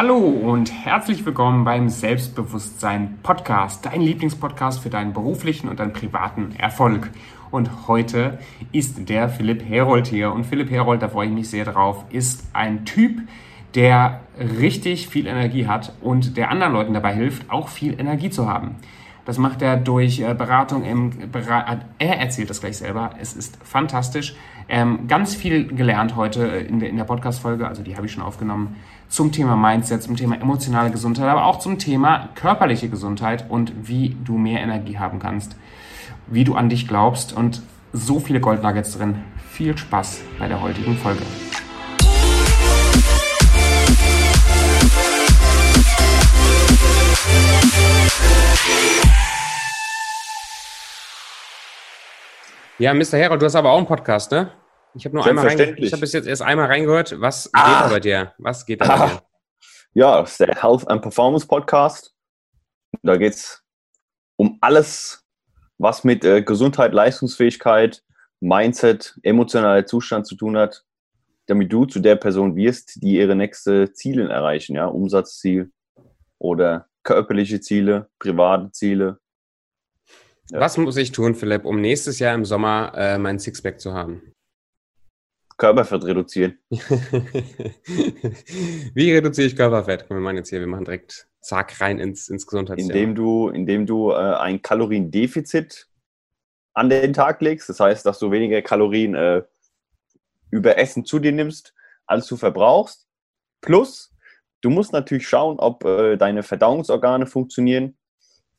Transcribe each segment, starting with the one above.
Hallo und herzlich willkommen beim Selbstbewusstsein Podcast, dein Lieblingspodcast für deinen beruflichen und deinen privaten Erfolg. Und heute ist der Philipp Herold hier. Und Philipp Herold, da freue ich mich sehr drauf, ist ein Typ, der richtig viel Energie hat und der anderen Leuten dabei hilft, auch viel Energie zu haben. Das macht er durch äh, Beratung im Er erzählt das gleich selber. Es ist fantastisch. Ähm, ganz viel gelernt heute der, in der Podcast-Folge, also die habe ich schon aufgenommen, zum Thema Mindset, zum Thema emotionale Gesundheit, aber auch zum Thema körperliche Gesundheit und wie du mehr Energie haben kannst, wie du an dich glaubst und so viele Goldnuggets drin. Viel Spaß bei der heutigen Folge. Ja, Mr. Herold, du hast aber auch einen Podcast, ne? Ich habe nur einmal reingehört. Ich habe bis jetzt erst einmal reingehört. Was ah. geht da bei dir? Was geht da ah. bei dir? Ja, das ist der Health and Performance Podcast. Da geht es um alles, was mit äh, Gesundheit, Leistungsfähigkeit, Mindset, emotionaler Zustand zu tun hat, damit du zu der Person wirst, die ihre nächste Ziele erreichen, ja, Umsatzziel oder körperliche Ziele, private Ziele. Ja. Was muss ich tun, Philipp, um nächstes Jahr im Sommer äh, mein Sixpack zu haben? Körperfett reduzieren. Wie reduziere ich Körperfett? Wir machen jetzt hier, wir machen direkt zack rein ins, ins Gesundheitsthema. Indem du, indem du äh, ein Kaloriendefizit an den Tag legst. Das heißt, dass du weniger Kalorien äh, über Essen zu dir nimmst, als du verbrauchst. Plus, du musst natürlich schauen, ob äh, deine Verdauungsorgane funktionieren,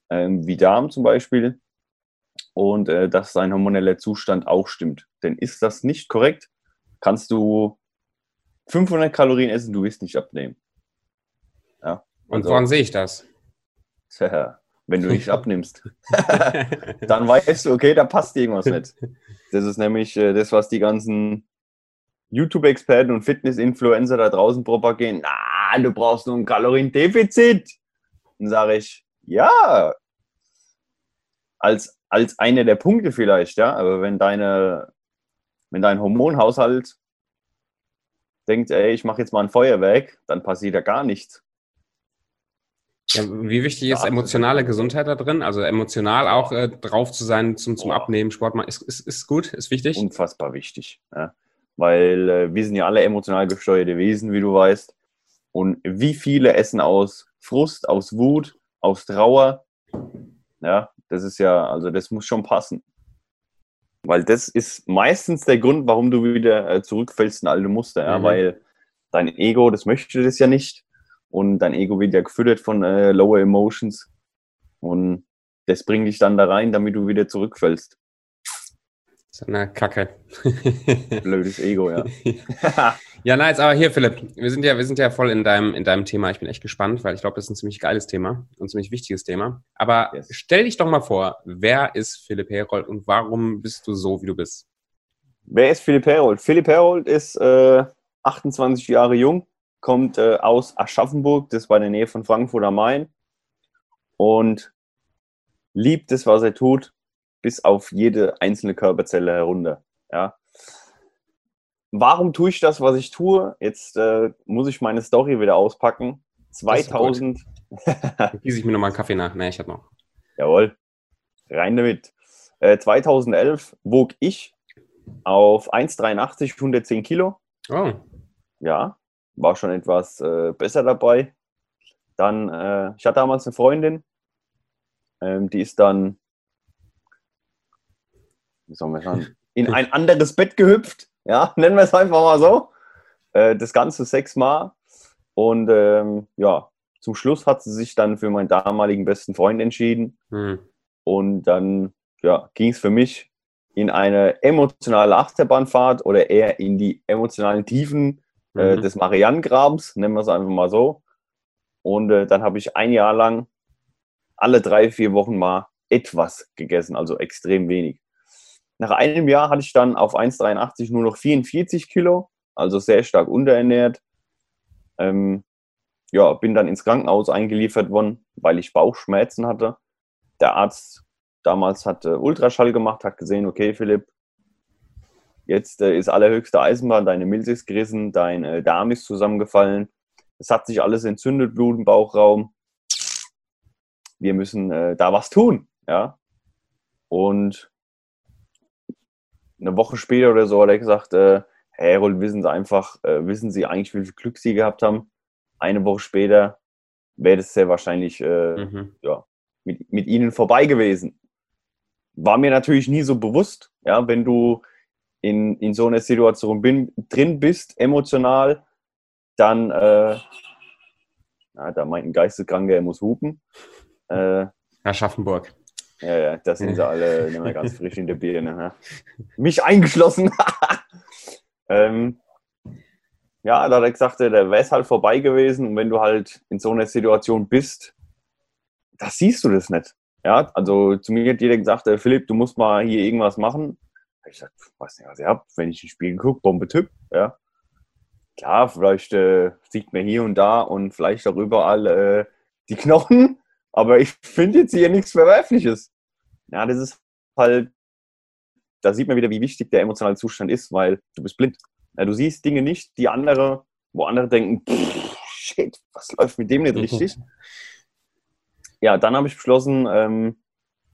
ähm, wie Darm zum Beispiel, und äh, dass dein hormoneller Zustand auch stimmt. Denn ist das nicht korrekt, kannst du 500 Kalorien essen, du wirst nicht abnehmen. Ja, Und woran sehe ich das? Tja, wenn du nicht abnimmst, dann weißt du, okay, da passt irgendwas nicht. Das ist nämlich äh, das, was die ganzen YouTube-Experten und Fitness-Influencer da draußen propagieren. Na, du brauchst nur ein Kaloriendefizit. Dann sage ich, ja, als, als einer der Punkte vielleicht, ja, aber wenn deine wenn dein Hormonhaushalt denkt, ey, ich mache jetzt mal ein Feuerwerk, dann passiert da gar nichts. Ja, wie wichtig ist emotionale Gesundheit da drin? Also emotional auch äh, drauf zu sein zum, zum Abnehmen, Sport machen, ist, ist, ist gut, ist wichtig? Unfassbar wichtig. Ja. Weil äh, wir sind ja alle emotional gesteuerte Wesen, wie du weißt. Und wie viele essen aus Frust, aus Wut, aus Trauer? Ja, das ist ja, also das muss schon passen. Weil das ist meistens der Grund, warum du wieder äh, zurückfällst in alte Muster, ja? Mhm. weil dein Ego, das möchte das ja nicht. Und dein Ego wird ja gefüttert von äh, Lower Emotions. Und das bringt dich dann da rein, damit du wieder zurückfällst. So eine Kacke. Blödes Ego, ja. ja, nice. Aber hier, Philipp, wir sind ja, wir sind ja voll in deinem, in deinem Thema. Ich bin echt gespannt, weil ich glaube, das ist ein ziemlich geiles Thema und ein ziemlich wichtiges Thema. Aber yes. stell dich doch mal vor, wer ist Philipp Herold und warum bist du so, wie du bist? Wer ist Philipp Herold? Philipp Herold ist äh, 28 Jahre jung, kommt äh, aus Aschaffenburg, das ist bei der Nähe von Frankfurt am Main und liebt es, was er tut, bis auf jede einzelne Körperzelle herunter. Ja. Warum tue ich das, was ich tue? Jetzt äh, muss ich meine Story wieder auspacken. 2000. Gieße ich mir nochmal einen Kaffee nach. Nee, ich habe noch. Jawohl. Rein damit. Äh, 2011 wog ich auf 1,83, 110 Kilo. Oh. Ja, war schon etwas äh, besser dabei. Dann, äh, ich hatte damals eine Freundin, ähm, die ist dann wie soll man sagen, in ein anderes Bett gehüpft. Ja, nennen wir es einfach mal so. Äh, das Ganze sechsmal. Und ähm, ja, zum Schluss hat sie sich dann für meinen damaligen besten Freund entschieden. Mhm. Und dann ja, ging es für mich in eine emotionale Achterbahnfahrt oder eher in die emotionalen Tiefen äh, mhm. des Marianengrabens, nennen wir es einfach mal so. Und äh, dann habe ich ein Jahr lang alle drei, vier Wochen mal etwas gegessen, also extrem wenig. Nach einem Jahr hatte ich dann auf 1,83 nur noch 44 Kilo, also sehr stark unterernährt. Ähm, ja, bin dann ins Krankenhaus eingeliefert worden, weil ich Bauchschmerzen hatte. Der Arzt damals hat äh, Ultraschall gemacht, hat gesehen, okay, Philipp, jetzt äh, ist allerhöchste Eisenbahn, deine Milz ist gerissen, dein äh, Darm ist zusammengefallen. es hat sich alles entzündet, Blut im Bauchraum. Wir müssen äh, da was tun, ja. Und eine Woche später oder so hat er gesagt, äh, Herr Herold, wissen Sie einfach, äh, wissen Sie eigentlich, wie viel Glück Sie gehabt haben? Eine Woche später wäre das sehr wahrscheinlich äh, mhm. ja, mit, mit Ihnen vorbei gewesen. War mir natürlich nie so bewusst, ja, wenn du in, in so einer Situation bin, drin bist, emotional, dann, äh, na, da meint ein Geisteskranker, er muss hupen. Äh, Herr Schaffenburg. Ja, ja, da sind sie alle mehr ganz frisch in der Birne. Ne? Mich eingeschlossen. ähm, ja, da hat er gesagt, der wäre es halt vorbei gewesen. Und wenn du halt in so einer Situation bist, da siehst du das nicht. Ja, also zu mir hat jeder gesagt, Philipp, du musst mal hier irgendwas machen. Ich gesagt, weiß nicht, was ihr habt. Wenn ich ein Spiel gucke, Bombe-Typ. Ja. Klar, vielleicht äh, sieht man hier und da und vielleicht auch überall äh, die Knochen. Aber ich finde jetzt hier nichts Verwerfliches. Ja, das ist halt, da sieht man wieder, wie wichtig der emotionale Zustand ist, weil du bist blind. Ja, du siehst Dinge nicht, die andere, wo andere denken, shit, was läuft mit dem nicht richtig? ja, dann habe ich beschlossen, ähm,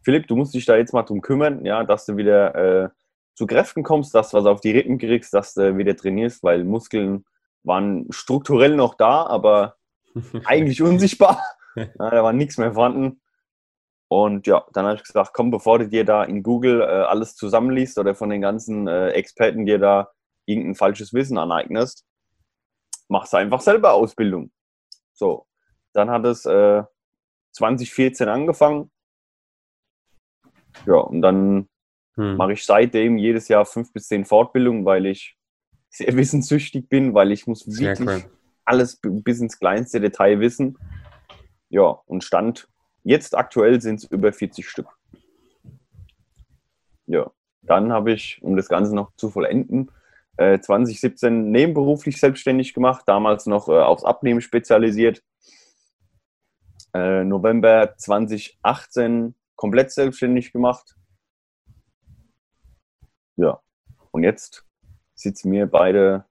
Philipp, du musst dich da jetzt mal drum kümmern, ja, dass du wieder äh, zu Kräften kommst, dass du was auf die Rippen kriegst, dass du wieder trainierst, weil Muskeln waren strukturell noch da, aber eigentlich unsichtbar. Ja, da war nichts mehr vorhanden. Und ja, dann habe ich gesagt, komm, bevor du dir da in Google äh, alles zusammenliest oder von den ganzen äh, Experten dir da irgendein falsches Wissen aneignest, machst du einfach selber Ausbildung. So, dann hat es äh, 2014 angefangen. Ja, und dann hm. mache ich seitdem jedes Jahr fünf bis zehn Fortbildungen, weil ich sehr wissensüchtig bin, weil ich muss sehr wirklich cool. alles bis ins kleinste Detail wissen. Ja, und Stand jetzt aktuell sind es über 40 Stück. Ja, dann habe ich, um das Ganze noch zu vollenden, 2017 äh, nebenberuflich selbstständig gemacht, damals noch äh, aufs Abnehmen spezialisiert. Äh, November 2018 komplett selbstständig gemacht. Ja, und jetzt sitzen wir beide,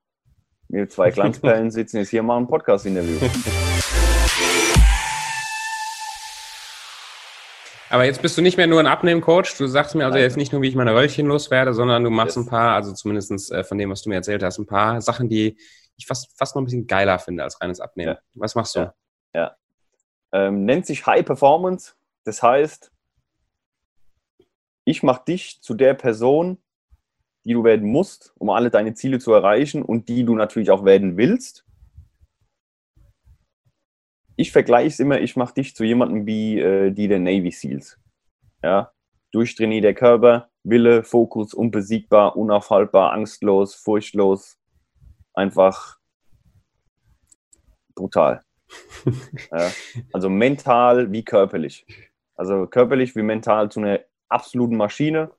wir zwei Glanzperlen sitzen jetzt hier mal ein Podcast-Interview. Aber jetzt bist du nicht mehr nur ein Abnehmcoach. Du sagst mir also jetzt nicht nur, wie ich meine Röllchen loswerde, sondern du machst yes. ein paar, also zumindest äh, von dem, was du mir erzählt hast, ein paar Sachen, die ich fast, fast noch ein bisschen geiler finde als reines Abnehmen. Ja. Was machst du? Ja. ja. Ähm, nennt sich High Performance. Das heißt, ich mache dich zu der Person, die du werden musst, um alle deine Ziele zu erreichen und die du natürlich auch werden willst ich vergleiche es immer, ich mache dich zu jemandem wie äh, die der Navy Seals. Ja, durchtrainierter Körper, Wille, Fokus, unbesiegbar, unaufhaltbar, angstlos, furchtlos, einfach brutal. ja, also mental wie körperlich. Also körperlich wie mental zu einer absoluten Maschine.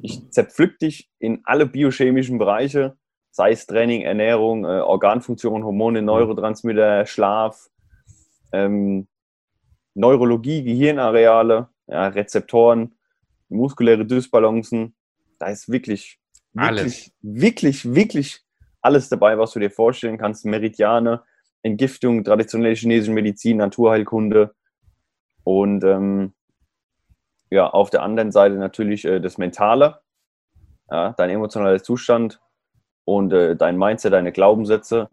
Ich zerpflück dich in alle biochemischen Bereiche sei es Training, Ernährung, äh, Organfunktion, Hormone, Neurotransmitter, Schlaf, ähm, Neurologie, Gehirnareale, ja, Rezeptoren, muskuläre Dysbalancen. Da ist wirklich, wirklich, alles. wirklich, wirklich alles dabei, was du dir vorstellen kannst. Meridiane, Entgiftung, traditionelle chinesische Medizin, Naturheilkunde und ähm, ja, auf der anderen Seite natürlich äh, das Mentale, ja, dein emotionaler Zustand, und äh, dein Mindset, deine Glaubenssätze,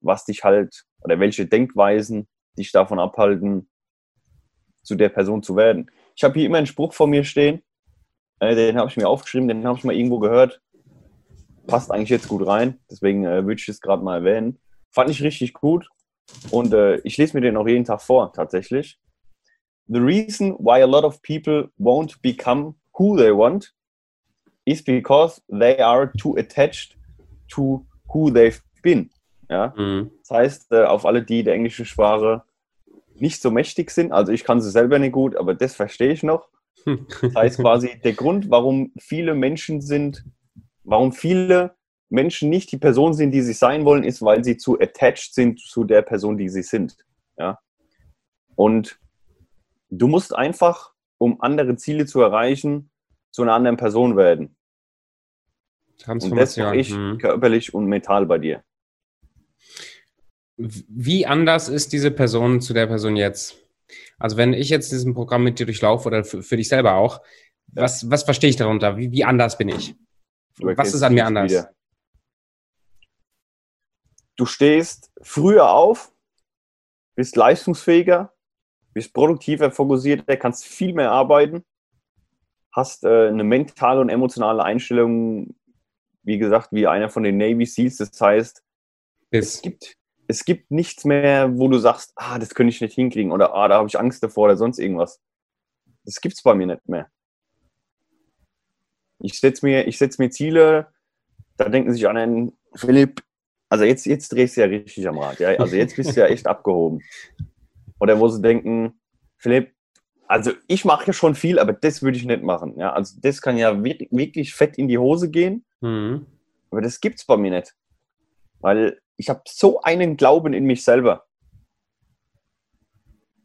was dich halt oder welche Denkweisen dich davon abhalten, zu der Person zu werden. Ich habe hier immer einen Spruch vor mir stehen, äh, den habe ich mir aufgeschrieben, den habe ich mal irgendwo gehört. Passt eigentlich jetzt gut rein, deswegen äh, würde ich es gerade mal erwähnen. Fand ich richtig gut und äh, ich lese mir den auch jeden Tag vor, tatsächlich. The reason why a lot of people won't become who they want is because they are too attached to who they've been. Ja? Mhm. Das heißt, äh, auf alle, die der englischen Sprache nicht so mächtig sind, also ich kann sie selber nicht gut, aber das verstehe ich noch. Das heißt quasi, der Grund, warum viele Menschen sind, warum viele Menschen nicht die Person sind, die sie sein wollen, ist, weil sie zu attached sind zu der Person, die sie sind. Ja? Und du musst einfach, um andere Ziele zu erreichen, zu einer anderen Person werden. Und das mache ich hm. körperlich und mental bei dir. Wie anders ist diese Person zu der Person jetzt? Also wenn ich jetzt diesen Programm mit dir durchlaufe oder für, für dich selber auch, ja. was, was verstehe ich darunter? Wie, wie anders bin ich? Was ist an mir anders? Wieder. Du stehst früher auf, bist leistungsfähiger, bist produktiver, fokussierter, kannst viel mehr arbeiten, hast äh, eine mentale und emotionale Einstellung, wie gesagt, wie einer von den Navy Seals. Das heißt, es gibt, es gibt nichts mehr, wo du sagst, ah, das könnte ich nicht hinkriegen oder ah, da habe ich Angst davor oder sonst irgendwas. Das gibt es bei mir nicht mehr. Ich setze mir, setz mir Ziele, da denken sich an einen Philipp, also jetzt, jetzt drehst du ja richtig am Rad. Ja? Also jetzt bist du ja echt abgehoben. Oder wo sie denken, Philipp, also ich mache ja schon viel, aber das würde ich nicht machen. Ja? Also das kann ja wirklich fett in die Hose gehen. Mhm. Aber das gibt es bei mir nicht. Weil ich habe so einen Glauben in mich selber.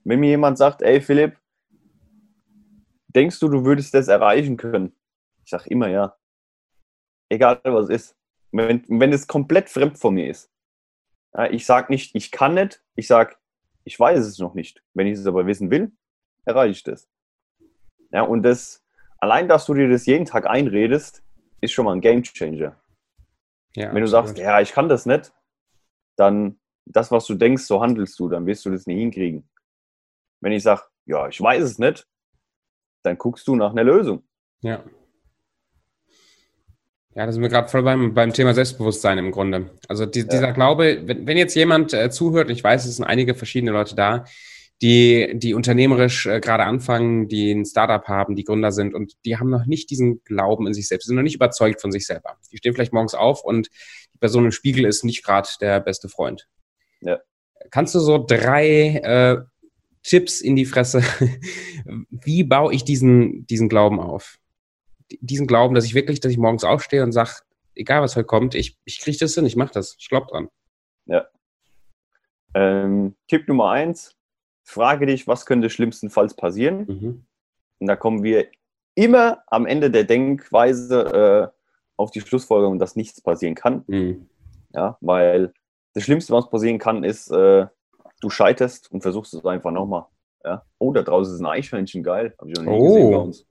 Wenn mir jemand sagt, ey Philipp, denkst du, du würdest das erreichen können? Ich sage immer ja. Egal was ist. Wenn, wenn es komplett fremd von mir ist. Ja, ich sage nicht, ich kann nicht. Ich sage, ich weiß es noch nicht. Wenn ich es aber wissen will, erreiche ich das. Ja, und das, allein, dass du dir das jeden Tag einredest, ist schon mal ein Game Changer. Ja, Wenn du sagst, ja, ich kann das nicht, dann das, was du denkst, so handelst du, dann wirst du das nie hinkriegen. Wenn ich sage, ja, ich weiß es nicht, dann guckst du nach einer Lösung. Ja. Ja, das sind wir gerade voll beim, beim Thema Selbstbewusstsein im Grunde. Also die, ja. dieser Glaube, wenn, wenn jetzt jemand äh, zuhört, ich weiß, es sind einige verschiedene Leute da, die, die unternehmerisch äh, gerade anfangen, die ein Startup haben, die Gründer sind und die haben noch nicht diesen Glauben in sich selbst, sind noch nicht überzeugt von sich selber. Die stehen vielleicht morgens auf und die Person im Spiegel ist nicht gerade der beste Freund. Ja. Kannst du so drei äh, Tipps in die Fresse, wie baue ich diesen, diesen Glauben auf? Diesen Glauben, dass ich wirklich, dass ich morgens aufstehe und sage, egal was heute kommt, ich, ich kriege das hin, ich mache das, ich glaube dran. Ja. Ähm, Tipp Nummer eins, frage dich, was könnte schlimmstenfalls passieren? Mhm. Und da kommen wir immer am Ende der Denkweise äh, auf die Schlussfolgerung, dass nichts passieren kann. Mhm. Ja, weil das Schlimmste, was passieren kann, ist, äh, du scheiterst und versuchst es einfach nochmal. Ja? Oh, da draußen ist ein Eichhörnchen, geil. Hab ich noch nie oh. gesehen bei uns.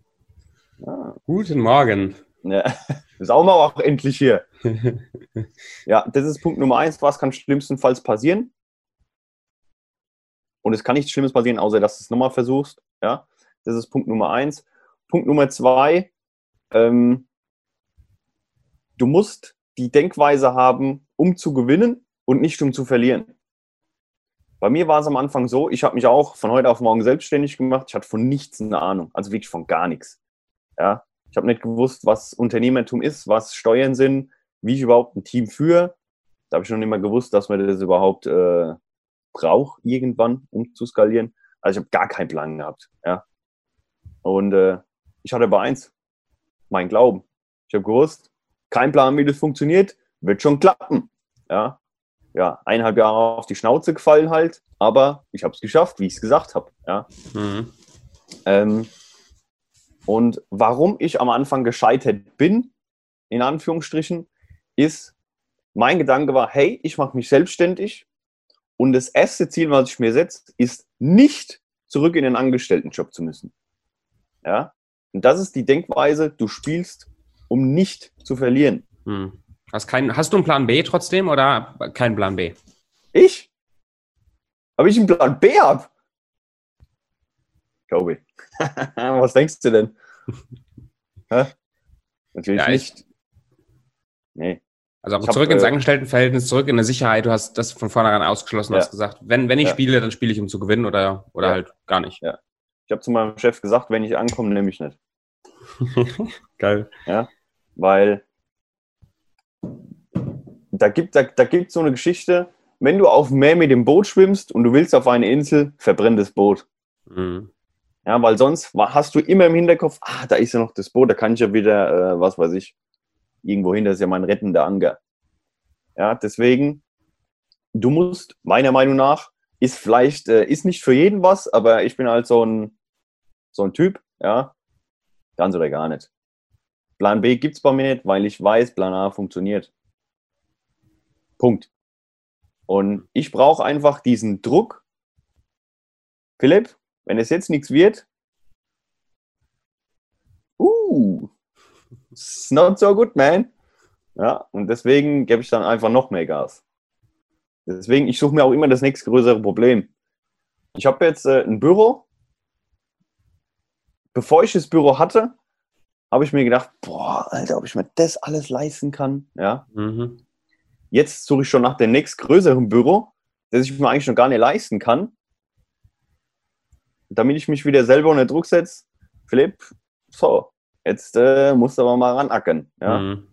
Ja. Guten Morgen. Ja, ist auch mal auch endlich hier. ja, das ist Punkt Nummer eins. Was kann schlimmstenfalls passieren? Und es kann nichts Schlimmes passieren, außer dass du es nochmal versuchst. Ja, das ist Punkt Nummer eins. Punkt Nummer zwei, ähm, du musst die Denkweise haben, um zu gewinnen und nicht um zu verlieren. Bei mir war es am Anfang so, ich habe mich auch von heute auf morgen selbstständig gemacht. Ich hatte von nichts eine Ahnung, also wirklich von gar nichts. Ja, ich habe nicht gewusst, was Unternehmertum ist, was Steuern sind, wie ich überhaupt ein Team führe. Da habe ich schon immer gewusst, dass man das überhaupt äh, brauche irgendwann, um zu skalieren. Also ich habe gar keinen Plan gehabt. Ja. Und äh, ich hatte aber eins, mein Glauben. Ich habe gewusst, kein Plan, wie das funktioniert, wird schon klappen. Ja, ja eineinhalb Jahre auf die Schnauze gefallen halt, aber ich habe es geschafft, wie ich es gesagt habe. Ja. Mhm. Ähm, und warum ich am Anfang gescheitert bin, in Anführungsstrichen, ist, mein Gedanke war, hey, ich mache mich selbstständig, und das erste Ziel, was ich mir setze, ist nicht zurück in den Angestelltenjob zu müssen. Ja? Und das ist die Denkweise, du spielst, um nicht zu verlieren. Hm. Hast, kein, hast du einen Plan B trotzdem oder keinen Plan B? Ich? Ob ich einen Plan B habe? Glaube ich. Was denkst du denn? Natürlich ja, nicht. Nee. Also auch zurück hab, ins äh, Angestelltenverhältnis, zurück in eine Sicherheit. Du hast das von vornherein ausgeschlossen, ja. hast gesagt, wenn, wenn ich ja. spiele, dann spiele ich, um zu gewinnen oder, oder ja. halt gar nicht. Ja. Ich habe zu meinem Chef gesagt, wenn ich ankomme, nehme ich nicht. Geil. Ja, weil da gibt da, da gibt so eine Geschichte, wenn du auf dem Meer mit dem Boot schwimmst und du willst auf eine Insel, verbrennt das Boot. Mhm. Ja, weil sonst hast du immer im Hinterkopf, ah, da ist ja noch das Boot, da kann ich ja wieder, äh, was weiß ich, irgendwo hin, das ist ja mein rettender Anker. Ja, deswegen, du musst, meiner Meinung nach, ist vielleicht, äh, ist nicht für jeden was, aber ich bin halt so ein, so ein Typ, ja, ganz oder gar nicht. Plan B gibt es bei mir nicht, weil ich weiß, Plan A funktioniert. Punkt. Und ich brauche einfach diesen Druck. Philipp, wenn es jetzt nichts wird, uh, it's not so good, man. Ja, und deswegen gebe ich dann einfach noch mehr Gas. Deswegen, ich suche mir auch immer das nächstgrößere Problem. Ich habe jetzt äh, ein Büro. Bevor ich das Büro hatte, habe ich mir gedacht, boah, Alter, ob ich mir das alles leisten kann. Ja. Mhm. Jetzt suche ich schon nach dem nächstgrößeren Büro, das ich mir eigentlich noch gar nicht leisten kann. Damit ich mich wieder selber unter Druck setze. Philipp, so, jetzt äh, musst du aber mal ranackern. Ja. Mhm.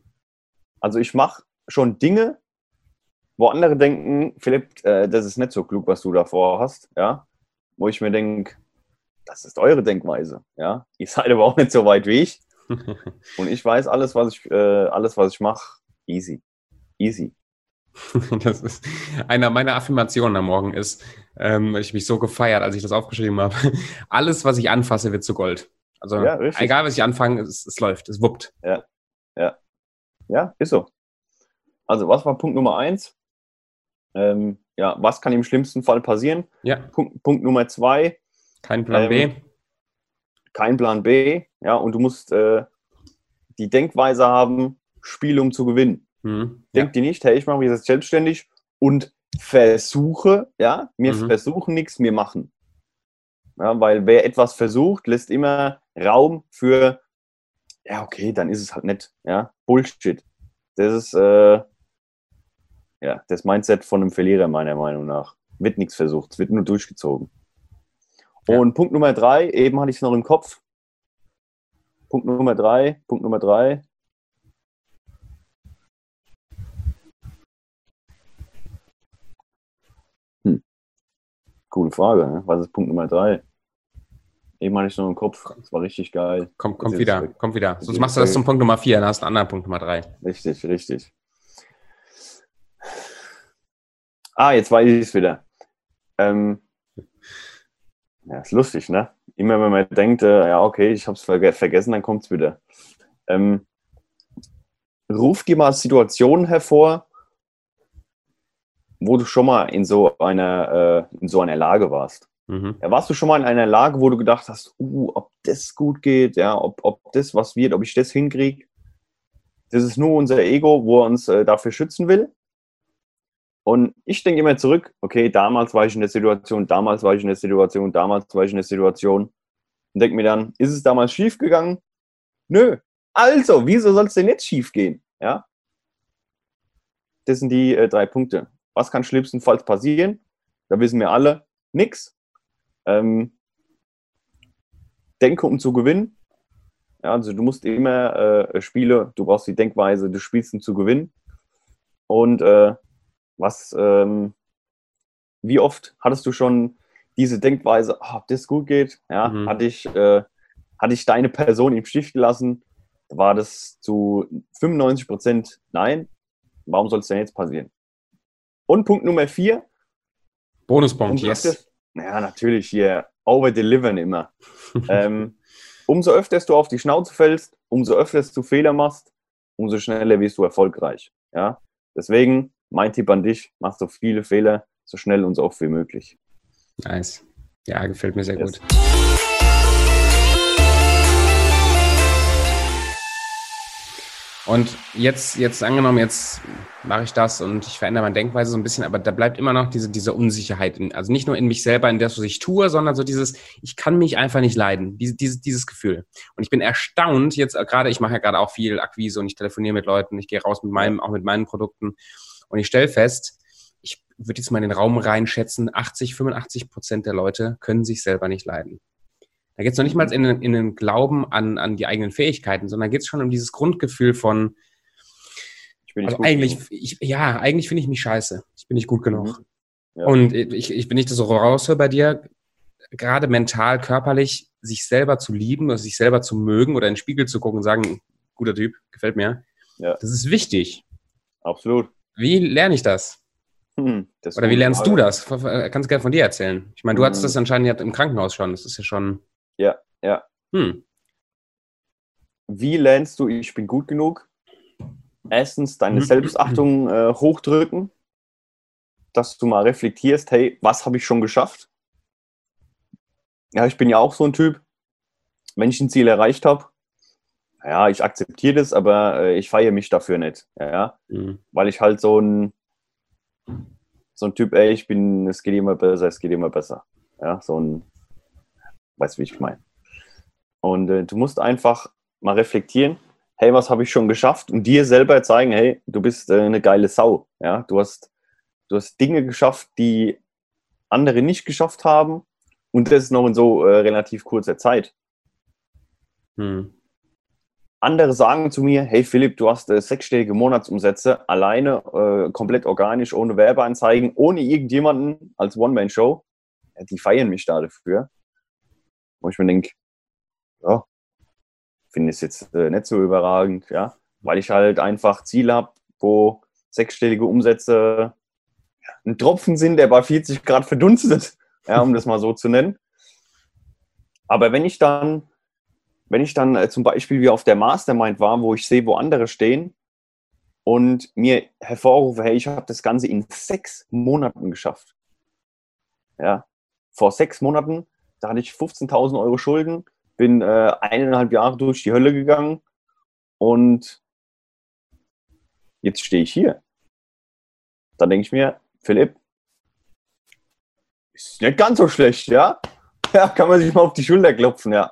Also ich mache schon Dinge, wo andere denken, Philipp, äh, das ist nicht so klug, was du davor hast, ja. Wo ich mir denke, das ist eure Denkweise, ja. Ihr seid aber auch nicht so weit wie ich. Und ich weiß alles, was ich, äh, alles, was ich mache, easy. Easy. Das ist einer meiner Affirmationen am Morgen ist, ähm, ich mich so gefeiert, als ich das aufgeschrieben habe. Alles, was ich anfasse, wird zu Gold. Also Ja, egal, was ich anfange, es, es läuft, es wuppt. Ja, ist so. Also, was war Punkt Nummer eins? Ähm, ja, was kann im schlimmsten Fall passieren? Ja, Punkt, Punkt Nummer zwei, kein Plan B. Ähm, kein Plan B, ja, und du musst äh, die Denkweise haben, Spiel um zu gewinnen. Mhm. Ja. Denk dir nicht, hey, ich mache mich jetzt selbstständig und versuche, ja, wir Mhm. versuchen nichts, wir machen. Ja, weil wer etwas versucht, lässt immer Raum für, ja, okay, dann ist es halt nicht, ja, Bullshit. Das ist, äh, ja, das Mindset von einem Verlierer, meiner Meinung nach. Wird nichts versucht, es wird nur durchgezogen. Ja. Und Punkt Nummer drei, eben hatte ich es noch im Kopf. Punkt Nummer drei, Punkt Nummer drei. Hm. Coole Frage, ne? Was ist Punkt Nummer drei? Eben hatte ich es noch im Kopf. Das war richtig geil. Kommt, kommt wieder, weg. kommt wieder. Sonst machst du das zum Punkt Nummer vier, dann hast du einen anderen Punkt Nummer drei. Richtig, richtig. Ah, jetzt weiß ich es wieder. Ähm, ja, ist lustig, ne? Immer wenn man denkt, äh, ja, okay, ich habe es verge vergessen, dann kommt es wieder. Ähm, ruf dir mal Situationen hervor, wo du schon mal in so einer, äh, in so einer Lage warst. Mhm. Warst du schon mal in einer Lage, wo du gedacht hast, uh, ob das gut geht, ja, ob, ob das was wird, ob ich das hinkriege? Das ist nur unser Ego, wo er uns äh, dafür schützen will. Und ich denke immer zurück, okay, damals war ich in der Situation, damals war ich in der Situation, damals war ich in der Situation. Und denke mir dann, ist es damals schief gegangen? Nö. Also, wieso soll es denn jetzt schief gehen? Ja? Das sind die äh, drei Punkte. Was kann schlimmstenfalls passieren? Da wissen wir alle, nix. Ähm, denke, um zu gewinnen. Ja, also du musst immer äh, Spiele, du brauchst die Denkweise, du spielst um zu gewinnen. Und äh, was, ähm, wie oft hattest du schon diese Denkweise, ah, ob das gut geht? Ja, Mhm. hatte ich, äh, hatte ich deine Person im Stich gelassen? War das zu 95 Prozent nein? Warum soll es denn jetzt passieren? Und Punkt Nummer vier, Bonuspunkt, yes. Öfters- Ja, natürlich hier over-delivern immer. ähm, umso öfters du auf die Schnauze fällst, umso öfters du Fehler machst, umso schneller wirst du erfolgreich. Ja? Deswegen mein Tipp an dich, mach so viele Fehler, so schnell und so oft wie möglich. Nice. Ja, gefällt mir sehr Yes. gut. Und jetzt, jetzt angenommen, jetzt mache ich das und ich verändere meine Denkweise so ein bisschen, aber da bleibt immer noch diese, diese Unsicherheit. In, also nicht nur in mich selber, in das, was ich tue, sondern so dieses, ich kann mich einfach nicht leiden, diese, dieses, dieses Gefühl. Und ich bin erstaunt, jetzt äh, gerade, ich mache ja gerade auch viel Akquise und ich telefoniere mit Leuten, ich gehe raus mit meinem, auch mit meinen Produkten und ich stelle fest, ich würde jetzt mal in den Raum reinschätzen, 80, 85 Prozent der Leute können sich selber nicht leiden. Da geht es noch nicht mal in, den- in den Glauben an, an die eigenen Fähigkeiten, sondern geht es schon um dieses Grundgefühl von, Ich bin nicht also gut eigentlich, ich, ja, eigentlich finde ich mich scheiße. Ich bin nicht gut genug. Mhm. Ja. Und ich, ich, wenn ich das so raushöre bei dir, gerade mental, körperlich, sich selber zu lieben oder sich selber zu mögen oder in den Spiegel zu gucken und sagen, guter Typ, gefällt mir. Ja. Das ist wichtig. Absolut. Wie lerne ich das? Hm, das Oder wie lernst Frage. du das? Kannst gerne von dir erzählen. Ich meine, du hattest Mhm. das anscheinend ja im Krankenhaus schon. Das ist ja schon. Ja, ja. Hm. Wie lernst du, ich bin gut genug? Erstens, deine Mhm. Selbstachtung äh, hochdrücken. dass du mal reflektierst, hey, was habe ich schon geschafft? Ja, ich bin ja auch so ein Typ, wenn ich ein Ziel erreicht habe, ja, ich akzeptiere das, aber äh, ich feiere mich dafür nicht. Ja, mhm. weil ich halt so ein, so ein Typ, ey, ich bin, es geht immer besser, es geht immer besser. Ja, so ein, weißt du, wie ich meine. Und äh, du musst einfach mal reflektieren, hey, was habe ich schon geschafft? Und dir selber zeigen, hey, du bist äh, eine geile Sau. Ja, du hast, du hast Dinge geschafft, die andere nicht geschafft haben. Und das ist noch in so äh, relativ kurzer Zeit. Hm. Andere sagen zu mir, hey Philipp, du hast äh, sechsstellige Monatsumsätze, alleine, äh, komplett organisch, ohne Werbeanzeigen, ohne irgendjemanden als One-Man-Show. Ja, die feiern mich da dafür. Wo ich mir denke, ja, finde es jetzt äh, nicht so überragend, ja, weil ich halt einfach Ziele habe, wo sechsstellige Umsätze ein Tropfen sind, der bei 40 Grad verdunstet, ja, um das mal so zu nennen. Aber wenn ich dann, wenn ich dann äh, zum Beispiel wie auf der Mastermind war, wo ich sehe, wo andere stehen und mir hervorrufe, hey, ich habe das Ganze in sechs Monaten geschafft. Ja, vor sechs Monaten, da hatte ich 15.000 Euro Schulden, bin äh, eineinhalb Jahre durch die Hölle gegangen und jetzt stehe ich hier. Dann denke ich mir, Philipp, ist nicht ganz so schlecht, ja? Ja, kann man sich mal auf die Schulter klopfen, ja.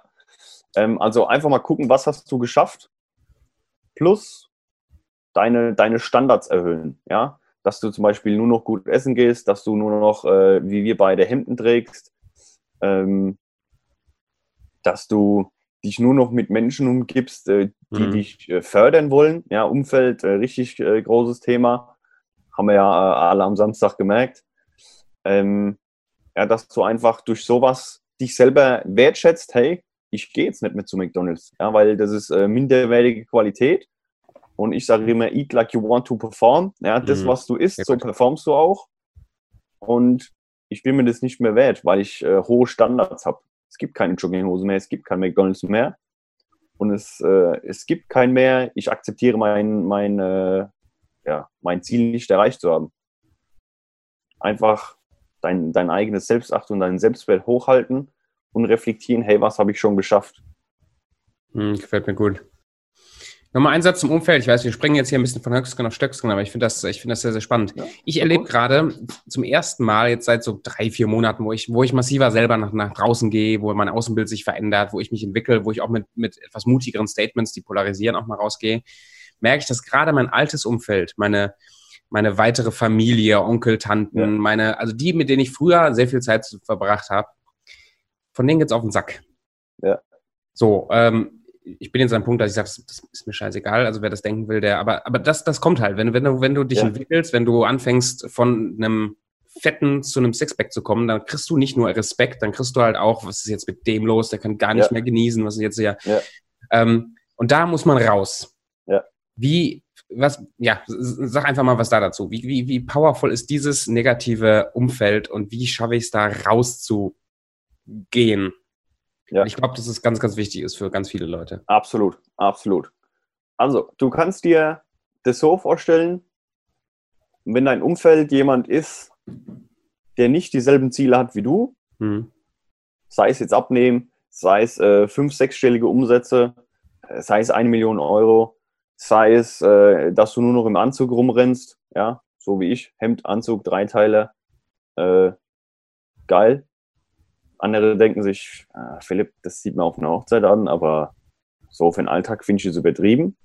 Ähm, also einfach mal gucken, was hast du geschafft, plus deine, deine Standards erhöhen, ja. Dass du zum Beispiel nur noch gut essen gehst, dass du nur noch, äh, wie wir beide, Hemden trägst, ähm, dass du dich nur noch mit Menschen umgibst, äh, die mhm. dich äh, fördern wollen. Ja, Umfeld, äh, richtig äh, großes Thema. Haben wir ja äh, alle am Samstag gemerkt. Ähm, ja, dass du einfach durch sowas dich selber wertschätzt, hey, ich gehe jetzt nicht mehr zu McDonalds, ja, weil das ist äh, minderwertige Qualität. Und ich sage immer, eat like you want to perform. Ja, das, mhm. was du isst, so performst du auch. Und ich bin mir das nicht mehr wert, weil ich hohe Standards habe. Es gibt keine Jogginghose mehr, es gibt kein McDonalds mehr. Und es, äh, es gibt kein mehr, ich akzeptiere mein, mein, äh, ja, mein Ziel nicht erreicht zu haben. Einfach dein, dein eigenes Selbstachtung, deinen Selbstwert hochhalten und reflektieren, hey, was habe ich schon geschafft? Hm, gefällt mir gut. Nochmal ein Satz zum Umfeld. Ich weiß, wir springen jetzt hier ein bisschen von Höchstgen auf Stöcksken, aber ich finde das, ich das sehr, sehr spannend. Ja, ich erlebe gerade zum ersten Mal jetzt seit so drei, vier Monaten, wo ich, wo ich massiver selber nach, nach draußen gehe, wo mein Außenbild sich verändert, wo ich mich entwickle, wo ich auch mit, mit etwas mutigeren Statements, die polarisieren, auch mal rausgehe, merke ich, dass gerade mein altes Umfeld, meine, meine weitere Familie, Onkel, Tanten, ja. meine, also die, mit denen ich früher sehr viel Zeit verbracht habe, von denen geht's auf den Sack. Ja. So, ähm, ich bin jetzt an einem Punkt, dass ich sage, das ist mir scheißegal, also wer das denken will, der, aber, aber das, das kommt halt, wenn, wenn, du, wenn du dich ja. entwickelst, wenn du anfängst von einem Fetten zu einem Sixpack zu kommen, dann kriegst du nicht nur Respekt, dann kriegst du halt auch, was ist jetzt mit dem los, der kann gar nicht ja. mehr genießen, was ist jetzt ja. ja. Ähm, und da muss man raus. Ja. Wie, was, ja, sag einfach mal was da dazu. Wie, wie, wie powerful ist dieses negative Umfeld und wie schaffe ich es da rauszugehen? Ja. Ich glaube, dass es ganz, ganz wichtig ist für ganz viele Leute. Absolut, absolut. Also, du kannst dir das so vorstellen, wenn dein Umfeld jemand ist, der nicht dieselben Ziele hat wie du, hm. sei es jetzt abnehmen, sei es äh, fünf-, sechsstellige Umsätze, äh, sei es eine Million Euro, sei es, äh, dass du nur noch im Anzug rumrennst, ja, so wie ich, Hemd, Anzug, Dreiteile, äh, geil, andere denken sich, äh, Philipp, das sieht man auf einer Hochzeit an, aber so für den Alltag finde ich es übertrieben.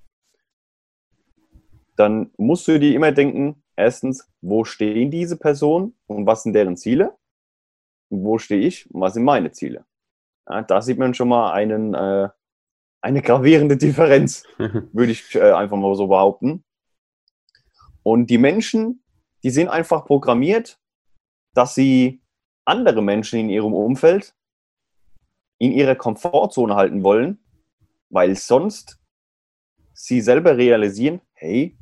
Dann musst du dir immer denken, erstens, wo stehen diese Personen und was sind deren Ziele? Und wo stehe ich und was sind meine Ziele? Ja, da sieht man schon mal einen, äh, eine gravierende Differenz, würde ich äh, einfach mal so behaupten. Und die Menschen, die sind einfach programmiert, dass sie andere Menschen in ihrem Umfeld in ihrer Komfortzone halten wollen, weil sonst sie selber realisieren, hey,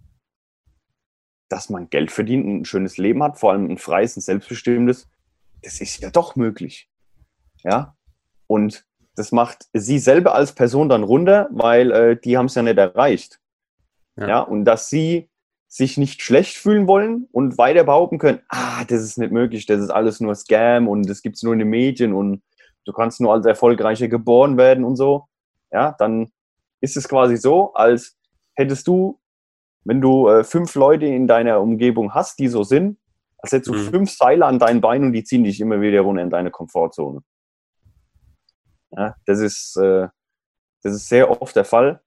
dass man Geld verdient, ein schönes Leben hat, vor allem ein freies, ein selbstbestimmtes, das ist ja doch möglich. Ja, und das macht sie selber als Person dann runter, weil äh, die haben es ja nicht erreicht. Ja. ja, und dass sie sich nicht schlecht fühlen wollen und weiter behaupten können, ah, das ist nicht möglich, das ist alles nur Scam und das gibt es nur in den Medien und du kannst nur als Erfolgreicher geboren werden und so, ja, dann ist es quasi so, als hättest du, wenn du äh, fünf Leute in deiner Umgebung hast, die so sind, als hättest du mhm. fünf Seile an deinen Beinen und die ziehen dich immer wieder runter in deine Komfortzone. Ja, das ist, äh, das ist sehr oft der Fall.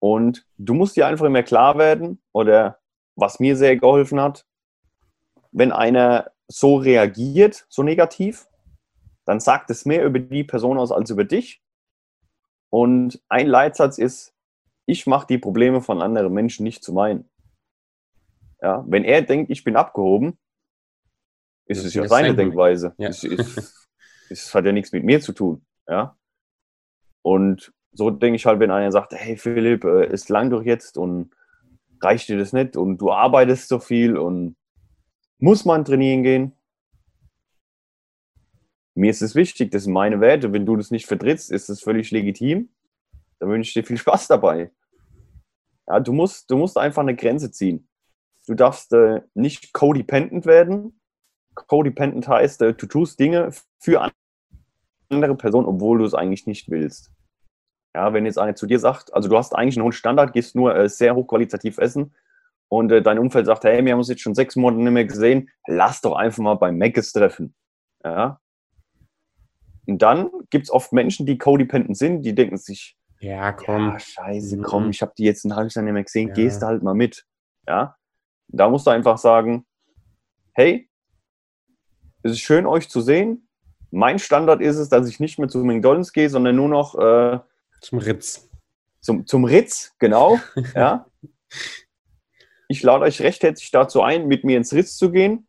Und du musst dir einfach immer klar werden, oder was mir sehr geholfen hat, wenn einer so reagiert, so negativ, dann sagt es mehr über die Person aus als über dich. Und ein Leitsatz ist, ich mache die Probleme von anderen Menschen nicht zu meinen. Ja, wenn er denkt, ich bin abgehoben, ist es ja seine Denkweise. Ja. Es, ist, es hat ja nichts mit mir zu tun. Ja? Und so denke ich halt, wenn einer sagt, hey Philipp, äh, ist lang doch jetzt und reicht dir das nicht und du arbeitest so viel und muss man trainieren gehen? Mir ist es wichtig, das sind meine Werte. Wenn du das nicht vertrittst, ist das völlig legitim. Da wünsche ich dir viel Spaß dabei. Ja, du, musst, du musst einfach eine Grenze ziehen. Du darfst äh, nicht codependent werden. Codependent heißt, äh, du tust Dinge für andere Personen, obwohl du es eigentlich nicht willst. Ja, wenn jetzt einer zu dir sagt, also du hast eigentlich einen hohen Standard, gehst nur äh, sehr hochqualitativ essen und äh, dein Umfeld sagt, hey, wir haben uns jetzt schon sechs Monate nicht mehr gesehen, lass doch einfach mal beim Meckes treffen. Ja. Und dann gibt es oft Menschen, die codependent sind, die denken sich, ja, komm. Ja, scheiße, komm, mhm. ich habe die jetzt ein halbes Jahr nicht mehr gesehen, ja. gehst du halt mal mit. Ja. Da musst du einfach sagen, hey, es ist schön, euch zu sehen. Mein Standard ist es, dass ich nicht mehr zu McDonalds gehe, sondern nur noch äh, zum Ritz. Zum, zum Ritz, genau. ja. Ich lade euch recht herzlich dazu ein, mit mir ins Ritz zu gehen.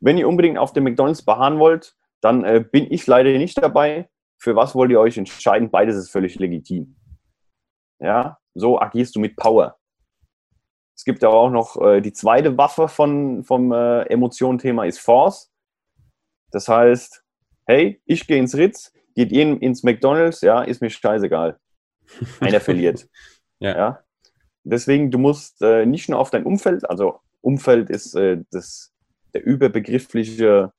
Wenn ihr unbedingt auf dem McDonalds beharren wollt, dann äh, bin ich leider nicht dabei. Für was wollt ihr euch entscheiden? Beides ist völlig legitim. Ja, so agierst du mit Power. Es gibt aber auch noch äh, die zweite Waffe von, vom äh, Emotionen-Thema ist Force. Das heißt, hey, ich gehe ins Ritz, geht ihr ins McDonalds, ja, ist mir scheißegal. Einer verliert. ja. ja. Deswegen, du musst äh, nicht nur auf dein Umfeld, also Umfeld ist äh, das, der überbegriffliche,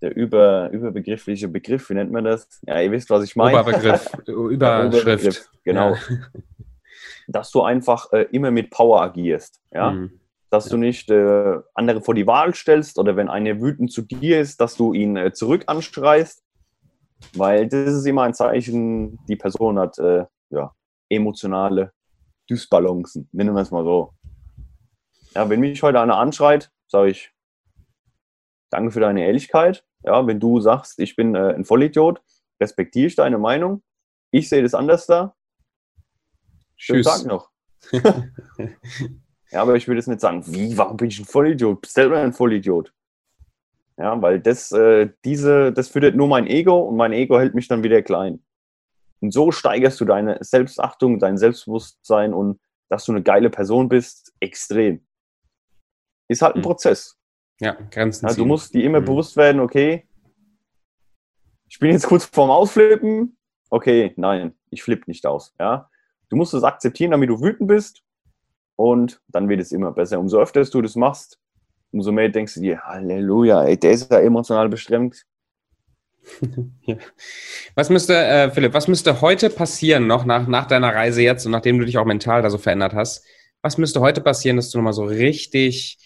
der über, überbegriffliche Begriff, wie nennt man das? Ja, ihr wisst, was ich meine. Oberbegriff, Überschrift. genau. Ja. Dass du einfach äh, immer mit Power agierst, ja. Mhm. Dass ja. du nicht äh, andere vor die Wahl stellst oder wenn einer wütend zu dir ist, dass du ihn äh, zurück anschreist, weil das ist immer ein Zeichen, die Person hat äh, ja, emotionale Dysbalancen, nennen wir es mal so. Ja, wenn mich heute einer anschreit, sage ich, danke für deine Ehrlichkeit. Ja, wenn du sagst, ich bin äh, ein Vollidiot, respektiere ich deine Meinung. Ich sehe das anders da. Schönen Tag noch. ja, aber ich würde jetzt nicht sagen, wie, warum bin ich ein Vollidiot? Bist selber ein Vollidiot. Ja, weil das, äh, diese, das füttert nur mein Ego und mein Ego hält mich dann wieder klein. Und so steigerst du deine Selbstachtung, dein Selbstbewusstsein und dass du eine geile Person bist, extrem. Ist halt ein mhm. Prozess. Ja, Grenzen. Ja, du musst dir immer mhm. bewusst werden, okay, ich bin jetzt kurz vorm Ausflippen. Okay, nein, ich flippe nicht aus. Ja? Du musst es akzeptieren, damit du wütend bist. Und dann wird es immer besser. Umso öfter du das machst, umso mehr denkst du dir, Halleluja, ey, der ist ja emotional bestimmt. ja. Was müsste, äh, Philipp, was müsste heute passieren, noch nach, nach deiner Reise jetzt und nachdem du dich auch mental da so verändert hast? Was müsste heute passieren, dass du nochmal so richtig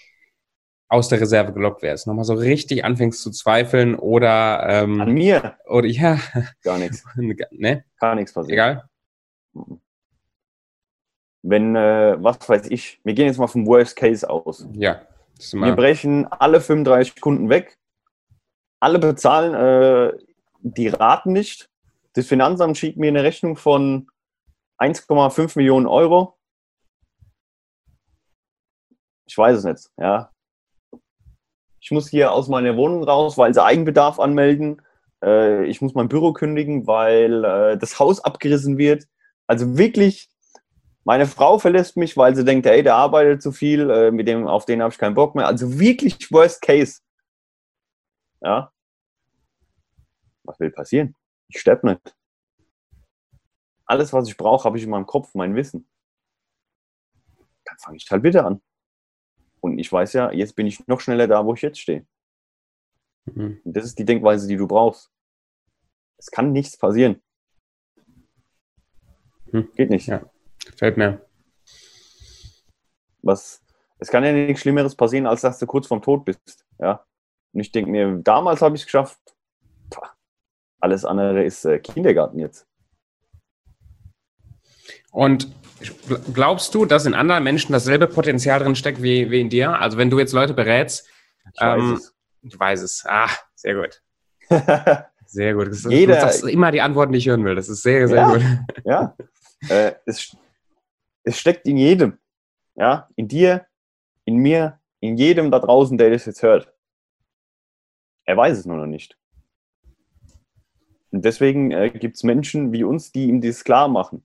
aus der Reserve gelockt wärst, nochmal so richtig anfängst zu zweifeln oder ähm, an mir oder ja gar nichts, ne? Gar nichts passiert. Egal. Wenn äh, was weiß ich, wir gehen jetzt mal vom Worst Case aus. Ja. Wir brechen alle 35 Kunden weg. Alle bezahlen äh, die Raten nicht. Das Finanzamt schickt mir eine Rechnung von 1,5 Millionen Euro. Ich weiß es nicht, ja. Ich muss hier aus meiner Wohnung raus, weil sie Eigenbedarf anmelden. Äh, ich muss mein Büro kündigen, weil äh, das Haus abgerissen wird. Also wirklich meine Frau verlässt mich, weil sie denkt, ey, der arbeitet zu viel, äh, mit dem, auf den habe ich keinen Bock mehr. Also wirklich Worst Case. Ja. Was will passieren? Ich sterbe nicht. Alles, was ich brauche, habe ich in meinem Kopf, mein Wissen. Dann fange ich halt wieder an. Und ich weiß ja, jetzt bin ich noch schneller da, wo ich jetzt stehe. Mhm. Und das ist die Denkweise, die du brauchst. Es kann nichts passieren. Hm. Geht nicht. Ja, gefällt mir. Was, es kann ja nichts Schlimmeres passieren, als dass du kurz vorm Tod bist. Ja. Und ich denke mir, damals habe ich es geschafft. Pah, alles andere ist äh, Kindergarten jetzt. Und glaubst du, dass in anderen Menschen dasselbe Potenzial drin steckt wie, wie in dir? Also wenn du jetzt Leute berätst, ich ähm, weiß es. du weißt es. Ah, sehr gut. Sehr gut. Das ist, Jeder, das ist immer die Antwort, die ich hören will. Das ist sehr, sehr ja, gut. Ja, äh, es, es steckt in jedem. Ja, in dir, in mir, in jedem da draußen, der das jetzt hört. Er weiß es nur noch nicht. Und deswegen äh, gibt es Menschen wie uns, die ihm das klar machen.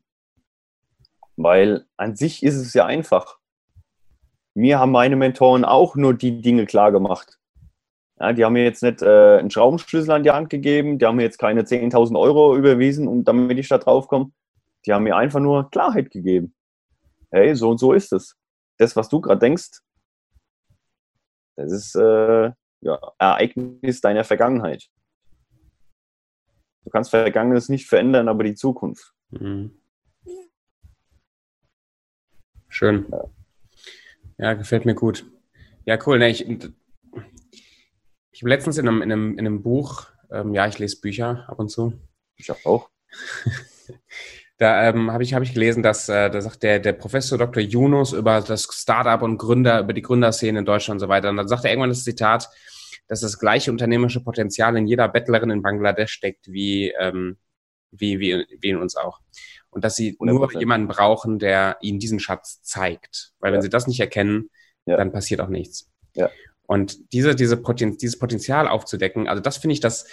Weil an sich ist es ja einfach. Mir haben meine Mentoren auch nur die Dinge klar gemacht. Ja, die haben mir jetzt nicht äh, einen Schraubenschlüssel an die Hand gegeben, die haben mir jetzt keine 10.000 Euro überwiesen, um, damit ich da drauf komme. Die haben mir einfach nur Klarheit gegeben. Hey, so und so ist es. Das, was du gerade denkst, das ist äh, ja, Ereignis deiner Vergangenheit. Du kannst Vergangenes nicht verändern, aber die Zukunft. Mhm. Schön. Ja. ja, gefällt mir gut. Ja, cool. Ne, ich, ich habe letztens in einem, in einem, in einem Buch, ähm, ja, ich lese Bücher ab und zu. Ich auch. da ähm, habe ich, hab ich gelesen, dass äh, da sagt der, der Professor Dr. Yunus über das Startup und Gründer, über die Gründerszene in Deutschland und so weiter. Und dann sagt er irgendwann das Zitat, dass das gleiche unternehmerische Potenzial in jeder Bettlerin in Bangladesch steckt, wie, ähm, wie, wie, wie in uns auch. Und dass sie 100%. nur jemanden brauchen, der ihnen diesen Schatz zeigt. Weil ja. wenn sie das nicht erkennen, ja. dann passiert auch nichts. Ja. Und diese, diese Poten dieses Potenzial aufzudecken, also das finde ich das,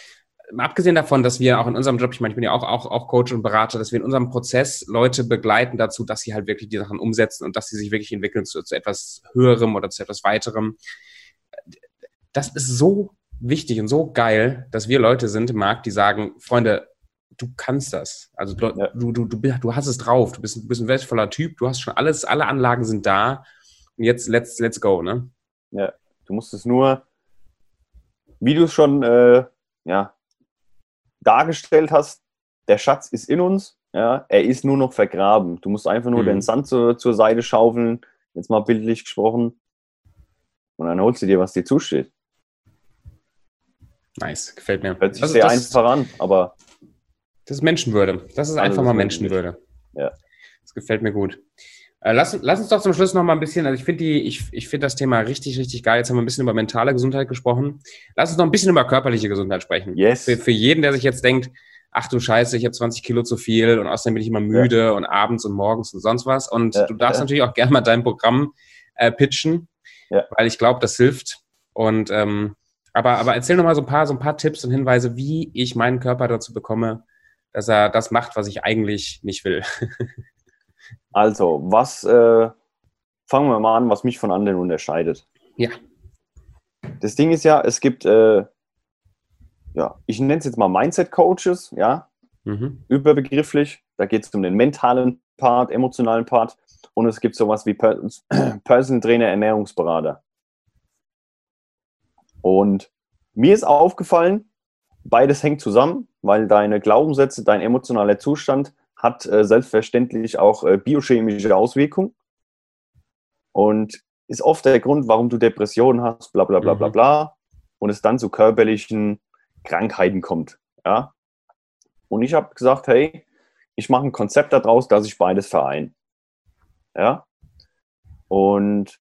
abgesehen davon, dass wir auch in unserem Job, ich meine, ich bin ja auch, auch, auch Coach und Berater, dass wir in unserem Prozess Leute begleiten dazu, dass sie halt wirklich die Sachen umsetzen und dass sie sich wirklich entwickeln zu, zu etwas Höherem oder zu etwas Weiterem. Das ist so wichtig und so geil, dass wir Leute sind im Markt, die sagen, Freunde, du kannst das. Also du, ja. du, du, du, du hast es drauf, du bist, du bist ein wertvoller Typ, du hast schon alles, alle Anlagen sind da und jetzt let's, let's go, ne? Ja. Du musst es nur, wie du es schon äh, ja, dargestellt hast, der Schatz ist in uns, ja, er ist nur noch vergraben. Du musst einfach nur mhm. den Sand zu, zur Seite schaufeln, jetzt mal bildlich gesprochen, und dann holst du dir, was dir zusteht. Nice, gefällt mir. Hört sich also, sehr einfach an, aber. Das ist Menschenwürde. Das ist einfach mal Menschenwürde. Ja. Das gefällt mir gut. Äh, lass, lass uns doch zum Schluss noch mal ein bisschen, also ich finde ich, ich finde das Thema richtig, richtig geil. Jetzt haben wir ein bisschen über mentale Gesundheit gesprochen. Lass uns noch ein bisschen über körperliche Gesundheit sprechen. Yes. Für, für jeden, der sich jetzt denkt, ach du Scheiße, ich habe 20 Kilo zu viel und außerdem bin ich immer müde ja. und abends und morgens und sonst was. Und ja. du darfst ja. natürlich auch gerne mal dein Programm äh, pitchen, weil ich glaube, das hilft. Und ähm, aber, aber erzähl noch mal so ein paar, so ein paar Tipps und Hinweise, wie ich meinen Körper dazu bekomme, dass er das macht, was ich eigentlich nicht will. Also, was äh, fangen wir mal an, was mich von anderen unterscheidet. Ja. Das Ding ist ja, es gibt, äh, ja, ich nenne es jetzt mal Mindset-Coaches, ja, mhm. überbegrifflich. Da geht es um den mentalen Part, emotionalen Part. Und es gibt sowas wie Personal Trainer, Ernährungsberater. Und mir ist aufgefallen, beides hängt zusammen, weil deine Glaubenssätze, dein emotionaler Zustand hat äh, selbstverständlich auch äh, biochemische Auswirkungen und ist oft der Grund, warum du Depressionen hast, bla bla bla mhm. bla bla, und es dann zu körperlichen Krankheiten kommt. Ja? Und ich habe gesagt, hey, ich mache ein Konzept daraus, dass ich beides vereine. Ja? Und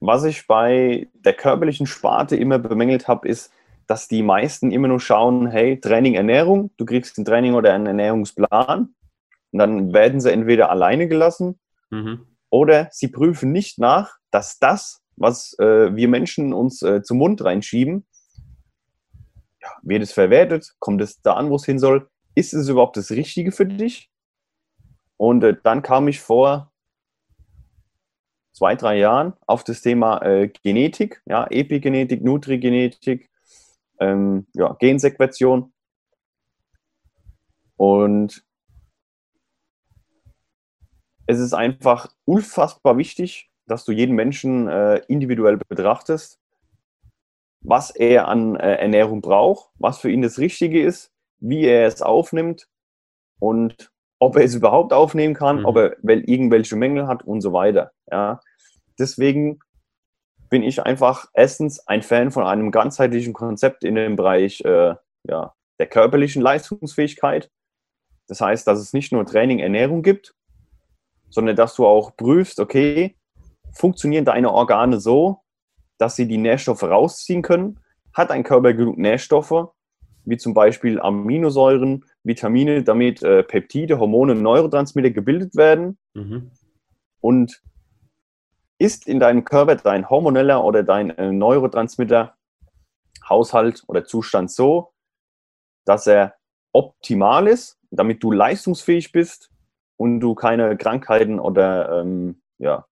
was ich bei der körperlichen Sparte immer bemängelt habe, ist, dass die meisten immer nur schauen, hey, Training, Ernährung, du kriegst ein Training oder einen Ernährungsplan und dann werden sie entweder alleine gelassen mhm. oder sie prüfen nicht nach, dass das, was äh, wir Menschen uns äh, zum Mund reinschieben, ja, wird es verwertet, kommt es da an, wo es hin soll, ist es überhaupt das Richtige für dich? Und äh, dann kam ich vor zwei, drei Jahren auf das Thema äh, Genetik, ja, Epigenetik, Nutrigenetik, ähm, ja, Gensequention. Und es ist einfach unfassbar wichtig, dass du jeden Menschen äh, individuell betrachtest, was er an äh, Ernährung braucht, was für ihn das Richtige ist, wie er es aufnimmt und ob er es überhaupt aufnehmen kann, mhm. ob er irgendwelche Mängel hat und so weiter. Ja. Deswegen bin ich einfach erstens ein Fan von einem ganzheitlichen Konzept in dem Bereich äh, ja, der körperlichen Leistungsfähigkeit. Das heißt, dass es nicht nur Training, Ernährung gibt, sondern dass du auch prüfst, okay, funktionieren deine Organe so, dass sie die Nährstoffe rausziehen können? Hat ein Körper genug Nährstoffe, wie zum Beispiel Aminosäuren, Vitamine, damit äh, Peptide, Hormone, Neurotransmitter gebildet werden? Mhm. Und ist in deinem Körper dein hormoneller oder dein äh, Neurotransmitter Haushalt oder Zustand so, dass er optimal ist, damit du leistungsfähig bist und du keine Krankheiten oder ähm, ja,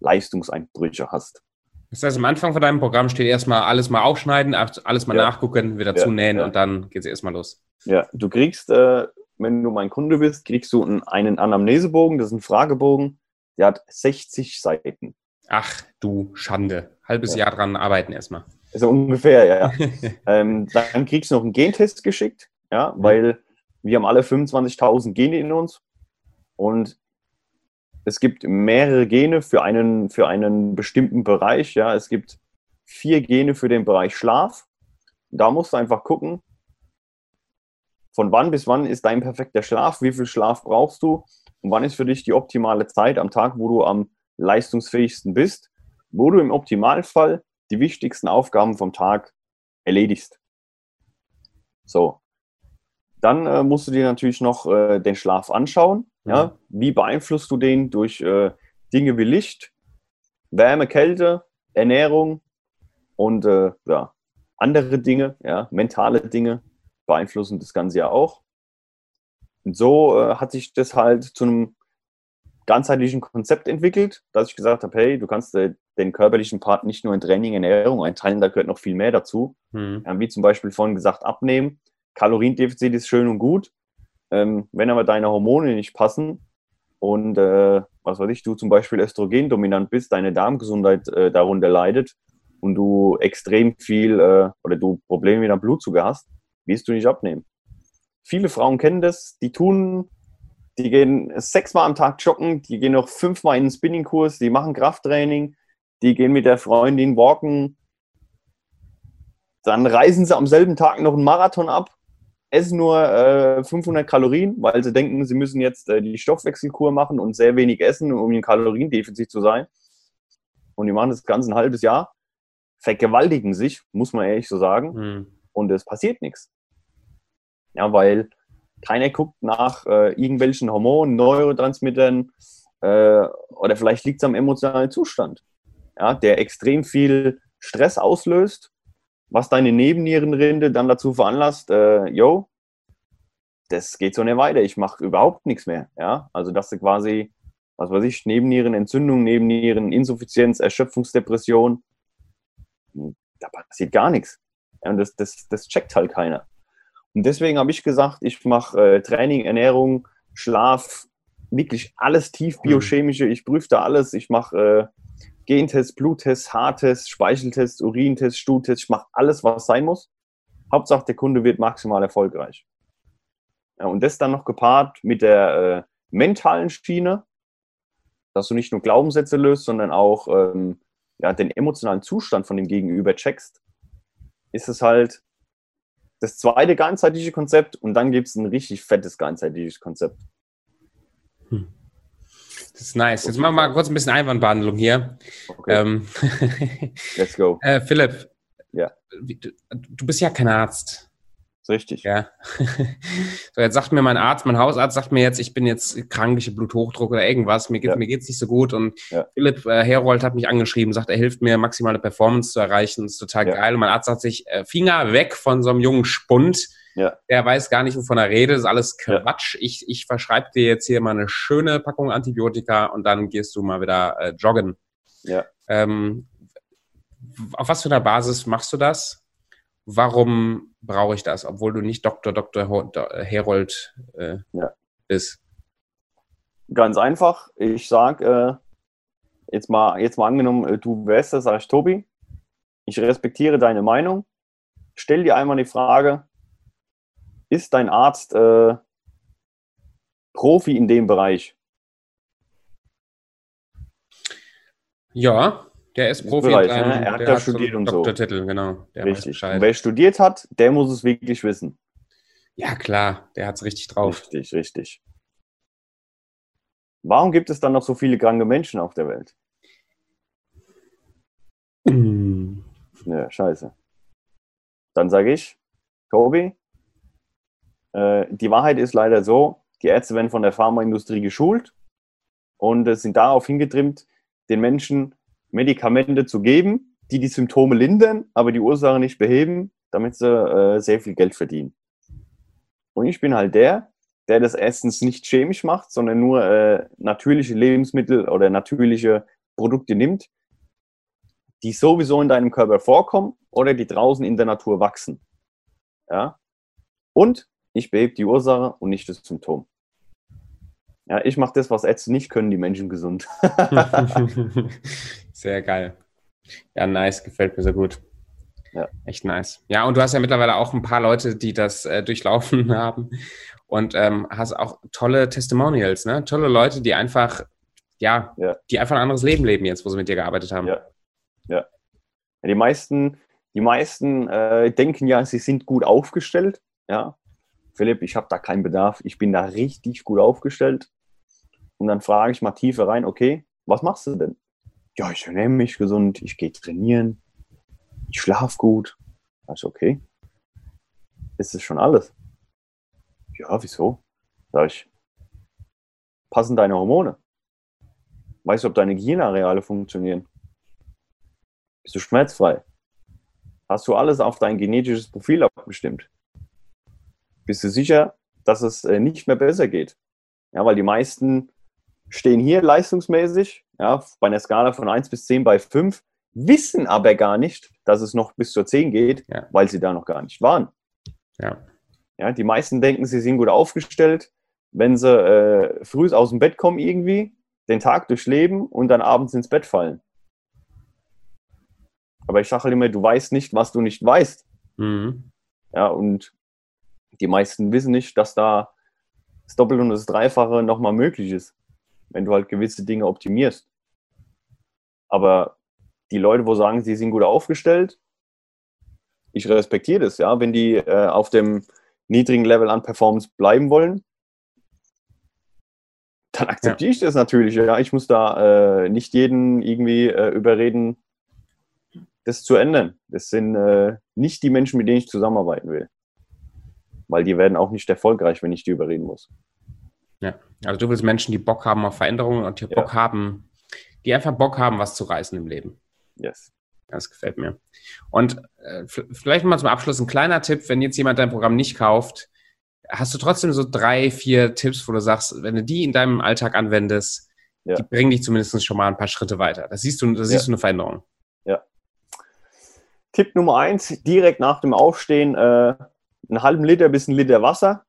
Leistungseinbrüche hast. Das heißt, am Anfang von deinem Programm steht erstmal alles mal aufschneiden, alles mal ja. nachgucken, wieder ja, zunähen ja. und dann geht es erstmal los. Ja, du kriegst, äh, wenn du mein Kunde bist, kriegst du einen Anamnesebogen, das ist ein Fragebogen, der hat 60 Seiten. Ach du Schande. Halbes Jahr dran arbeiten erstmal. Also ungefähr, ja. ähm, dann kriegst du noch einen Gentest geschickt, ja, mhm. weil wir haben alle 25.000 Gene in uns und es gibt mehrere Gene für einen, für einen bestimmten Bereich. Ja. Es gibt vier Gene für den Bereich Schlaf. Da musst du einfach gucken, von wann bis wann ist dein perfekter Schlaf, wie viel Schlaf brauchst du und wann ist für dich die optimale Zeit am Tag, wo du am leistungsfähigsten bist, wo du im Optimalfall die wichtigsten Aufgaben vom Tag erledigst. So, dann äh, musst du dir natürlich noch äh, den Schlaf anschauen. Mhm. Ja? Wie beeinflusst du den durch äh, Dinge wie Licht, Wärme, Kälte, Ernährung und äh, ja, andere Dinge, ja, mentale Dinge beeinflussen das Ganze ja auch. Und so äh, hat sich das halt zu einem ganzheitlichen Konzept entwickelt, dass ich gesagt habe, hey, du kannst äh, den körperlichen Part nicht nur in Training, Ernährung einteilen, da gehört noch viel mehr dazu. Mhm. wie zum Beispiel vorhin gesagt, abnehmen Kaloriendefizit ist schön und gut. Ähm, wenn aber deine Hormone nicht passen und äh, was weiß ich, du zum Beispiel östrogendominant bist, deine Darmgesundheit äh, darunter leidet und du extrem viel äh, oder du Probleme mit deinem Blutzucker hast, wirst du nicht abnehmen. Viele Frauen kennen das, die tun, die gehen sechsmal am Tag joggen, die gehen noch fünfmal in den Spinningkurs, die machen Krafttraining, die gehen mit der Freundin walken, dann reisen sie am selben Tag noch einen Marathon ab essen nur äh, 500 Kalorien, weil sie denken, sie müssen jetzt äh, die Stoffwechselkur machen und sehr wenig essen, um im Kaloriendefizit zu sein. Und die machen das Ganze ein halbes Jahr, vergewaltigen sich, muss man ehrlich so sagen, mhm. und es passiert nichts. Ja, weil keiner guckt nach äh, irgendwelchen Hormonen, Neurotransmittern äh, oder vielleicht liegt es am emotionalen Zustand, ja, der extrem viel Stress auslöst was deine Nebennierenrinde dann dazu veranlasst, äh, yo, das geht so nicht weiter, ich mache überhaupt nichts mehr. Ja? Also dass du quasi, was weiß ich, Nebennierenentzündung, Nebenniereninsuffizienz, Erschöpfungsdepression, da passiert gar nichts. Ja, und das, das, das checkt halt keiner. Und deswegen habe ich gesagt, ich mache äh, Training, Ernährung, Schlaf, wirklich alles tief biochemische, ich prüfe da alles, ich mache äh, Gentest, Bluttest, Haartest, Speicheltest, Urintest, Stuhltest, ich mache alles, was sein muss. Hauptsache, der Kunde wird maximal erfolgreich. Ja, und das dann noch gepaart mit der äh, mentalen Schiene, dass du nicht nur Glaubenssätze löst, sondern auch ähm, ja, den emotionalen Zustand von dem Gegenüber checkst, ist es halt das zweite ganzheitliche Konzept und dann gibt es ein richtig fettes ganzheitliches Konzept. Hm. Das ist nice. Jetzt machen wir mal kurz ein bisschen Einwandbehandlung hier. Okay. Ähm, Let's go. Äh, Philipp, ja. Du, du, bist ja kein Arzt. Richtig. Ja. so, jetzt sagt mir mein Arzt, mein Hausarzt sagt mir jetzt, ich bin jetzt krank, ich habe Bluthochdruck oder irgendwas, mir geht es ja. nicht so gut. Und ja. Philipp äh, Herold hat mich angeschrieben, sagt, er hilft mir, maximale Performance zu erreichen. Das ist total ja. geil. Und mein Arzt sagt sich, äh, Finger weg von so einem jungen Spund ja. Der weiß gar nicht, wovon er redet. Das ist alles Quatsch. Ja. Ich, ich verschreibe dir jetzt hier mal eine schöne Packung Antibiotika und dann gehst du mal wieder äh, joggen. Ja. Ähm, auf was für einer Basis machst du das? Warum brauche ich das, obwohl du nicht Dr. Dr. Herold äh, ja. bist? Ganz einfach. Ich sage, äh, jetzt mal, jetzt mal angenommen, äh, du wärst das, sag ich, Tobi, ich respektiere deine Meinung. Stell dir einmal die Frage, ist dein Arzt äh, Profi in dem Bereich? Ja, der ist Profi. Bereich, einem, ne? Er hat ja studiert so und so. Doktortitel, genau. richtig. Und wer studiert hat, der muss es wirklich wissen. Ja, klar, der hat es richtig drauf. Richtig, richtig. Warum gibt es dann noch so viele kranke Menschen auf der Welt? Mm. Ja, scheiße. Dann sage ich, Tobi, äh, die Wahrheit ist leider so, die Ärzte werden von der Pharmaindustrie geschult und äh, sind darauf hingetrimmt, den Menschen Medikamente zu geben, die die Symptome lindern, aber die Ursache nicht beheben, damit sie äh, sehr viel Geld verdienen. Und ich bin halt der, der das erstens nicht chemisch macht, sondern nur äh, natürliche Lebensmittel oder natürliche Produkte nimmt, die sowieso in deinem Körper vorkommen oder die draußen in der Natur wachsen. Ja? Und ich behebe die Ursache und nicht das Symptom. Ja, ich mache das, was Ärzte nicht können, die Menschen gesund. sehr geil. Ja, nice, gefällt mir sehr gut. Ja. Echt nice. Ja, und du hast ja mittlerweile auch ein paar Leute, die das äh, durchlaufen haben und ähm, hast auch tolle Testimonials, ne? Tolle Leute, die einfach, ja, ja, die einfach ein anderes Leben leben jetzt, wo sie mit dir gearbeitet haben. Ja. Ja. die meisten, die meisten äh, denken ja, sie sind gut aufgestellt. Ja. Philipp, ich habe da keinen Bedarf, ich bin da richtig gut aufgestellt. Und dann frage ich mal tiefer rein, okay, was machst du denn? Ja, ich ernähre mich gesund, ich gehe trainieren, ich schlafe gut. Also okay. Ist das schon alles? Ja, wieso? Sag ich, passen deine Hormone? Weißt du, ob deine Gehirnareale funktionieren? Bist du schmerzfrei? Hast du alles auf dein genetisches Profil abgestimmt? Bist du sicher, dass es äh, nicht mehr besser geht? Ja, weil die meisten stehen hier leistungsmäßig, ja, bei einer Skala von 1 bis 10 bei 5, wissen aber gar nicht, dass es noch bis zur 10 geht, ja. weil sie da noch gar nicht waren. Ja. Ja, die meisten denken, sie sind gut aufgestellt, wenn sie äh, früh aus dem Bett kommen irgendwie, den Tag durchleben und dann abends ins Bett fallen. Aber ich sage halt immer, du weißt nicht, was du nicht weißt. Mhm. Ja, und die meisten wissen nicht, dass da das Doppelte und das Dreifache nochmal möglich ist, wenn du halt gewisse Dinge optimierst. Aber die Leute, wo sagen, sie sind gut aufgestellt, ich respektiere das, ja, wenn die äh, auf dem niedrigen Level an Performance bleiben wollen, dann akzeptiere ja. ich das natürlich. Ja, ich muss da äh, nicht jeden irgendwie äh, überreden, das zu ändern. Das sind äh, nicht die Menschen, mit denen ich zusammenarbeiten will. Weil die werden auch nicht erfolgreich, wenn ich die überreden muss. Ja, also du willst Menschen, die Bock haben auf Veränderungen und die ja. Bock haben, die einfach Bock haben, was zu reißen im Leben. Yes. Das gefällt mir. Und äh, vielleicht mal zum Abschluss ein kleiner Tipp, wenn jetzt jemand dein Programm nicht kauft, hast du trotzdem so drei, vier Tipps, wo du sagst, wenn du die in deinem Alltag anwendest, ja. die bringen dich zumindest schon mal ein paar Schritte weiter. Das siehst du, da siehst ja. du eine Veränderung. Ja. Tipp Nummer eins, direkt nach dem Aufstehen äh, einen halben Liter bis einen Liter Wasser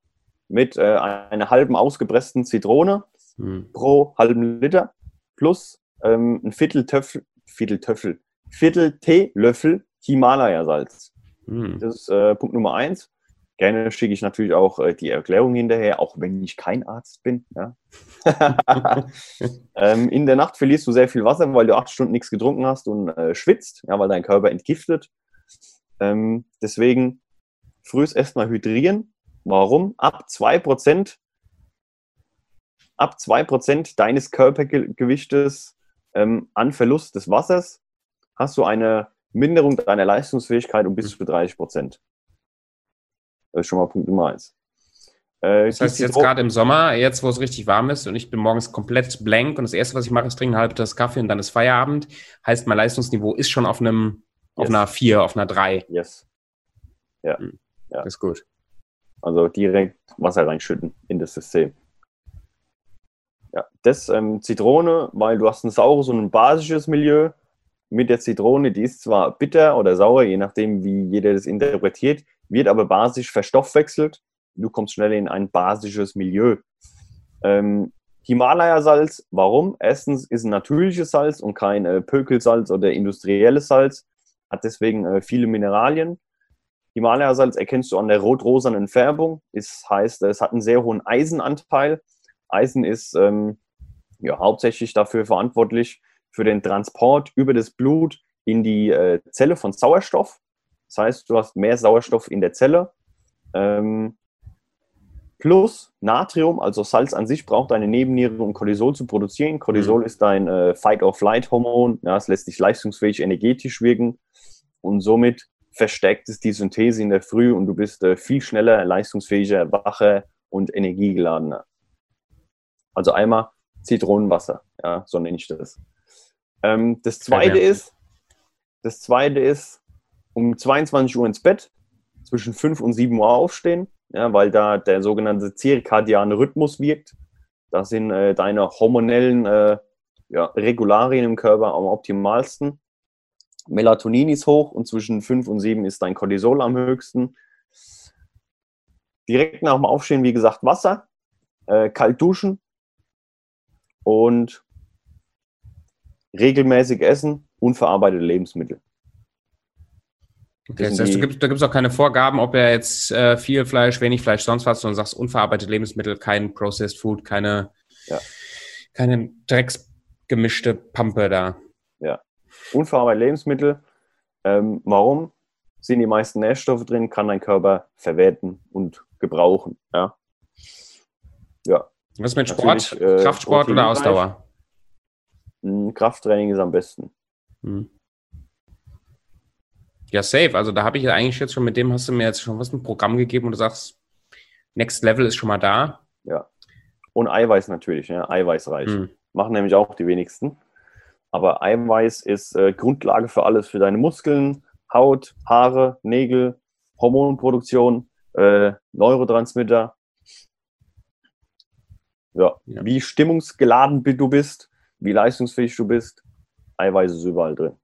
mit äh, einer halben ausgepressten Zitrone hm. pro halben Liter plus ähm, ein Viertel Töffel, Viertel Töffel, Viertel Teelöffel Himalaya-Salz. Hm. Das ist äh, Punkt Nummer eins. Gerne schicke ich natürlich auch äh, die Erklärung hinterher, auch wenn ich kein Arzt bin. Ja. ähm, in der Nacht verlierst du sehr viel Wasser, weil du acht Stunden nichts getrunken hast und äh, schwitzt, ja, weil dein Körper entgiftet. Ähm, deswegen frühs erstmal hydrieren. Warum? Ab 2%, ab 2% deines Körpergewichtes ähm, an Verlust des Wassers hast du eine Minderung deiner Leistungsfähigkeit um bis zu 30 Prozent. Das ist schon mal Punkt Nummer eins. Äh, das heißt, jetzt gerade im Sommer, jetzt wo es richtig warm ist und ich bin morgens komplett blank und das Erste, was ich mache, ist trinken ein halbes Kaffee und dann ist Feierabend, heißt mein Leistungsniveau ist schon auf einem, yes. auf einer 4, auf einer 3. Yes. Ja. Hm. ja. Das ist gut. Also direkt Wasser reinschütten in das System. Ja, das ähm, Zitrone, weil du hast ein saures und ein basisches Milieu mit der Zitrone, die ist zwar bitter oder sauer, je nachdem, wie jeder das interpretiert, wird aber basisch verstoffwechselt. Du kommst schnell in ein basisches Milieu. Ähm, Himalaya-Salz, warum? Erstens ist ein natürliches Salz und kein äh, Pökelsalz oder industrielles Salz, hat deswegen äh, viele Mineralien. Himalaya-Salz erkennst du an der rot-rosanen Färbung. Das heißt, es hat einen sehr hohen Eisenanteil. Eisen ist ähm, ja, hauptsächlich dafür verantwortlich für den Transport über das Blut in die äh, Zelle von Sauerstoff. Das heißt, du hast mehr Sauerstoff in der Zelle. Ähm, plus Natrium, also Salz an sich, braucht eine Nebenniere, um Cortisol zu produzieren. Cortisol mhm. ist ein äh, Fight-or-Flight-Hormon. Ja, es lässt dich leistungsfähig energetisch wirken und somit verstärkt es die Synthese in der Früh und du bist äh, viel schneller, leistungsfähiger, wacher und energiegeladener. Also einmal Zitronenwasser, ja, so nenne ich das. Ähm, das zweite ja, ja. ist, das zweite ist, um 22 Uhr ins Bett, zwischen 5 und 7 Uhr aufstehen, ja, weil da der sogenannte zirkadiane Rhythmus wirkt. Da sind äh, deine hormonellen äh, ja, Regularien im Körper am optimalsten. Melatonin ist hoch und zwischen 5 und 7 ist dein Cortisol am höchsten. Direkt nach dem Aufstehen, wie gesagt, Wasser, äh, kalt duschen und regelmäßig essen, unverarbeitete Lebensmittel. Okay, das heißt, da gibt es auch keine Vorgaben, ob er jetzt äh, viel Fleisch, wenig Fleisch, sonst was, sondern sagst unverarbeitete Lebensmittel, kein Processed Food, keine, ja. keine drecksgemischte Pampe da. Unverarbeitete Lebensmittel. Ähm, warum? Sind die meisten Nährstoffe drin, kann dein Körper verwerten und gebrauchen. Ja. ja. Was mit Sport? Äh, Kraftsport oder Ausdauer? Hm, Krafttraining ist am besten. Hm. Ja, safe. Also da habe ich ja eigentlich jetzt schon, mit dem hast du mir jetzt schon was ein Programm gegeben und du sagst, Next Level ist schon mal da. Ja. Und Eiweiß natürlich, ja, eiweißreich. Hm. Machen nämlich auch die wenigsten. Aber Eiweiß ist äh, Grundlage für alles, für deine Muskeln, Haut, Haare, Nägel, Hormonproduktion, äh, Neurotransmitter. Ja. ja, wie stimmungsgeladen du bist, wie leistungsfähig du bist, Eiweiß ist überall drin.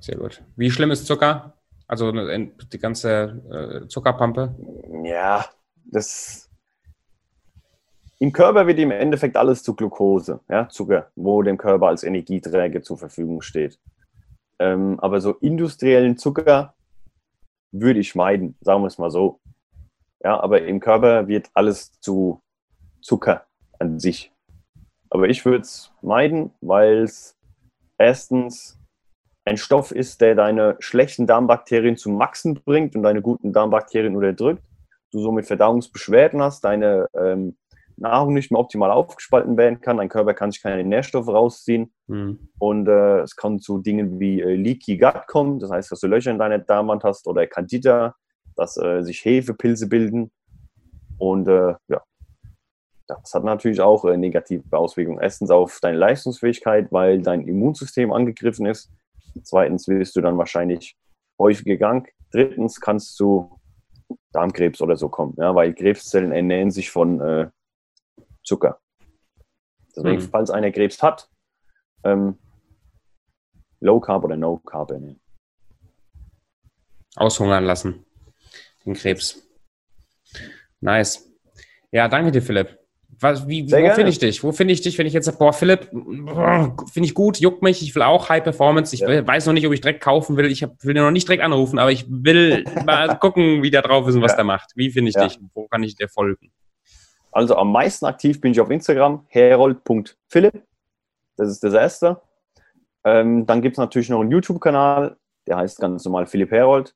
Sehr gut. Wie schlimm ist Zucker? Also äh, die ganze äh, Zuckerpampe? Ja, das. Im Körper wird im Endeffekt alles zu Glucose, ja, Zucker, wo dem Körper als Energieträger zur Verfügung steht. Ähm, aber so industriellen Zucker würde ich meiden, sagen wir es mal so. Ja, aber im Körper wird alles zu Zucker an sich. Aber ich würde es meiden, weil es erstens ein Stoff ist, der deine schlechten Darmbakterien zum Maxen bringt und deine guten Darmbakterien unterdrückt. Du somit Verdauungsbeschwerden hast, deine ähm, Nahrung nicht mehr optimal aufgespalten werden kann, dein Körper kann sich keine Nährstoffe rausziehen mhm. und äh, es kann zu Dingen wie äh, Leaky Gut kommen, das heißt, dass du Löcher in deiner Darmwand hast oder Candida, dass äh, sich Hefepilze bilden und äh, ja, das hat natürlich auch äh, negative Auswirkungen. Erstens auf deine Leistungsfähigkeit, weil dein Immunsystem angegriffen ist. Zweitens wirst du dann wahrscheinlich häufiger krank. Drittens kannst du Darmkrebs oder so kommen, ja, weil Krebszellen ernähren sich von äh, Zucker. Deswegen, mhm. falls einer Krebs hat, ähm, Low Carb oder No Carb ernähren. Aushungern lassen, den Krebs. Nice. Ja, danke dir, Philipp. Was, wie, wo finde ich dich? Wo finde ich dich, wenn ich jetzt sage, boah, Philipp, finde ich gut, juckt mich, ich will auch High Performance. Ich ja. weiß noch nicht, ob ich direkt kaufen will. Ich hab, will dir noch nicht direkt anrufen, aber ich will mal gucken, wie der drauf ist und was ja. der macht. Wie finde ich ja. dich? Wo kann ich dir folgen? Also am meisten aktiv bin ich auf Instagram, herold.philipp. Das ist das erste. Ähm, dann gibt es natürlich noch einen YouTube-Kanal, der heißt ganz normal Philipp Herold.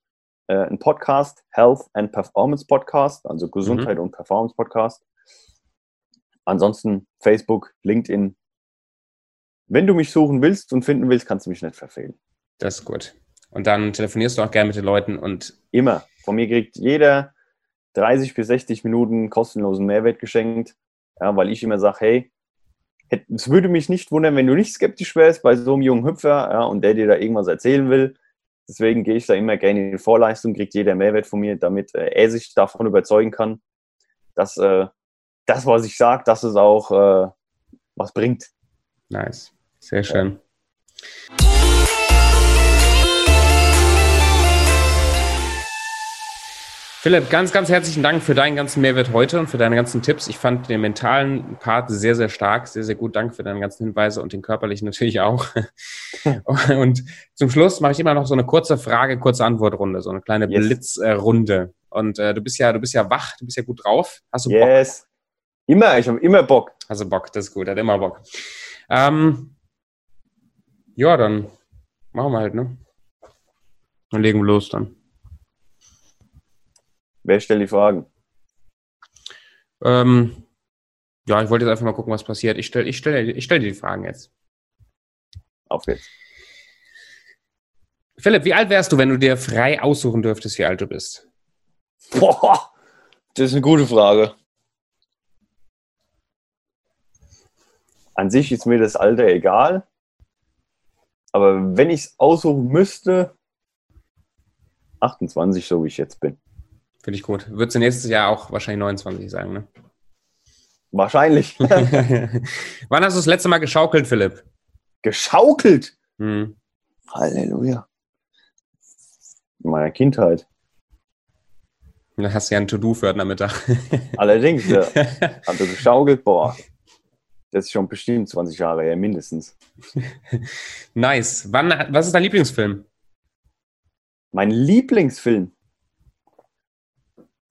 Äh, ein Podcast, Health and Performance Podcast, also Gesundheit mhm. und Performance Podcast. Ansonsten Facebook, LinkedIn. Wenn du mich suchen willst und finden willst, kannst du mich nicht verfehlen. Das ist gut. Und dann telefonierst du auch gerne mit den Leuten und. Immer. Von mir kriegt jeder 30 bis 60 Minuten kostenlosen Mehrwert geschenkt, ja, weil ich immer sage, hey, es würde mich nicht wundern, wenn du nicht skeptisch wärst bei so einem jungen Hüpfer ja, und der dir da irgendwas erzählen will. Deswegen gehe ich da immer gerne in die Vorleistung, kriegt jeder Mehrwert von mir, damit äh, er sich davon überzeugen kann, dass äh, das, was ich sage, dass es auch äh, was bringt. Nice. Sehr schön. Philipp, ganz, ganz herzlichen Dank für deinen ganzen Mehrwert heute und für deine ganzen Tipps. Ich fand den mentalen Part sehr, sehr stark, sehr, sehr gut. Danke für deine ganzen Hinweise und den körperlichen natürlich auch. und zum Schluss mache ich immer noch so eine kurze Frage, kurze Antwortrunde, so eine kleine yes. Blitzrunde. Und äh, du bist ja, du bist ja wach, du bist ja gut drauf. Hast du Bock? Yes. Immer, ich habe immer Bock. Hast du Bock, das ist gut, hat immer Bock. Ähm, ja, dann machen wir halt, ne? Dann legen wir los dann. Wer stellt die Fragen? Ähm, ja, ich wollte jetzt einfach mal gucken, was passiert. Ich stelle ich stell, ich stell dir die Fragen jetzt. Auf geht's. Philipp, wie alt wärst du, wenn du dir frei aussuchen dürftest, wie alt du bist? Boah, das ist eine gute Frage. An sich ist mir das Alter egal. Aber wenn ich es aussuchen müsste, 28, so wie ich jetzt bin. Finde ich gut. Würdest du nächstes Jahr auch wahrscheinlich 29 sagen, ne? Wahrscheinlich. Wann hast du das letzte Mal geschaukelt, Philipp? Geschaukelt? Hm. Halleluja. In meiner Kindheit. Da hast du ja ein To-Do für heute Nachmittag. Allerdings, ja. Also geschaukelt, boah. Das ist schon bestimmt 20 Jahre her, mindestens. nice. Wann, was ist dein Lieblingsfilm? Mein Lieblingsfilm?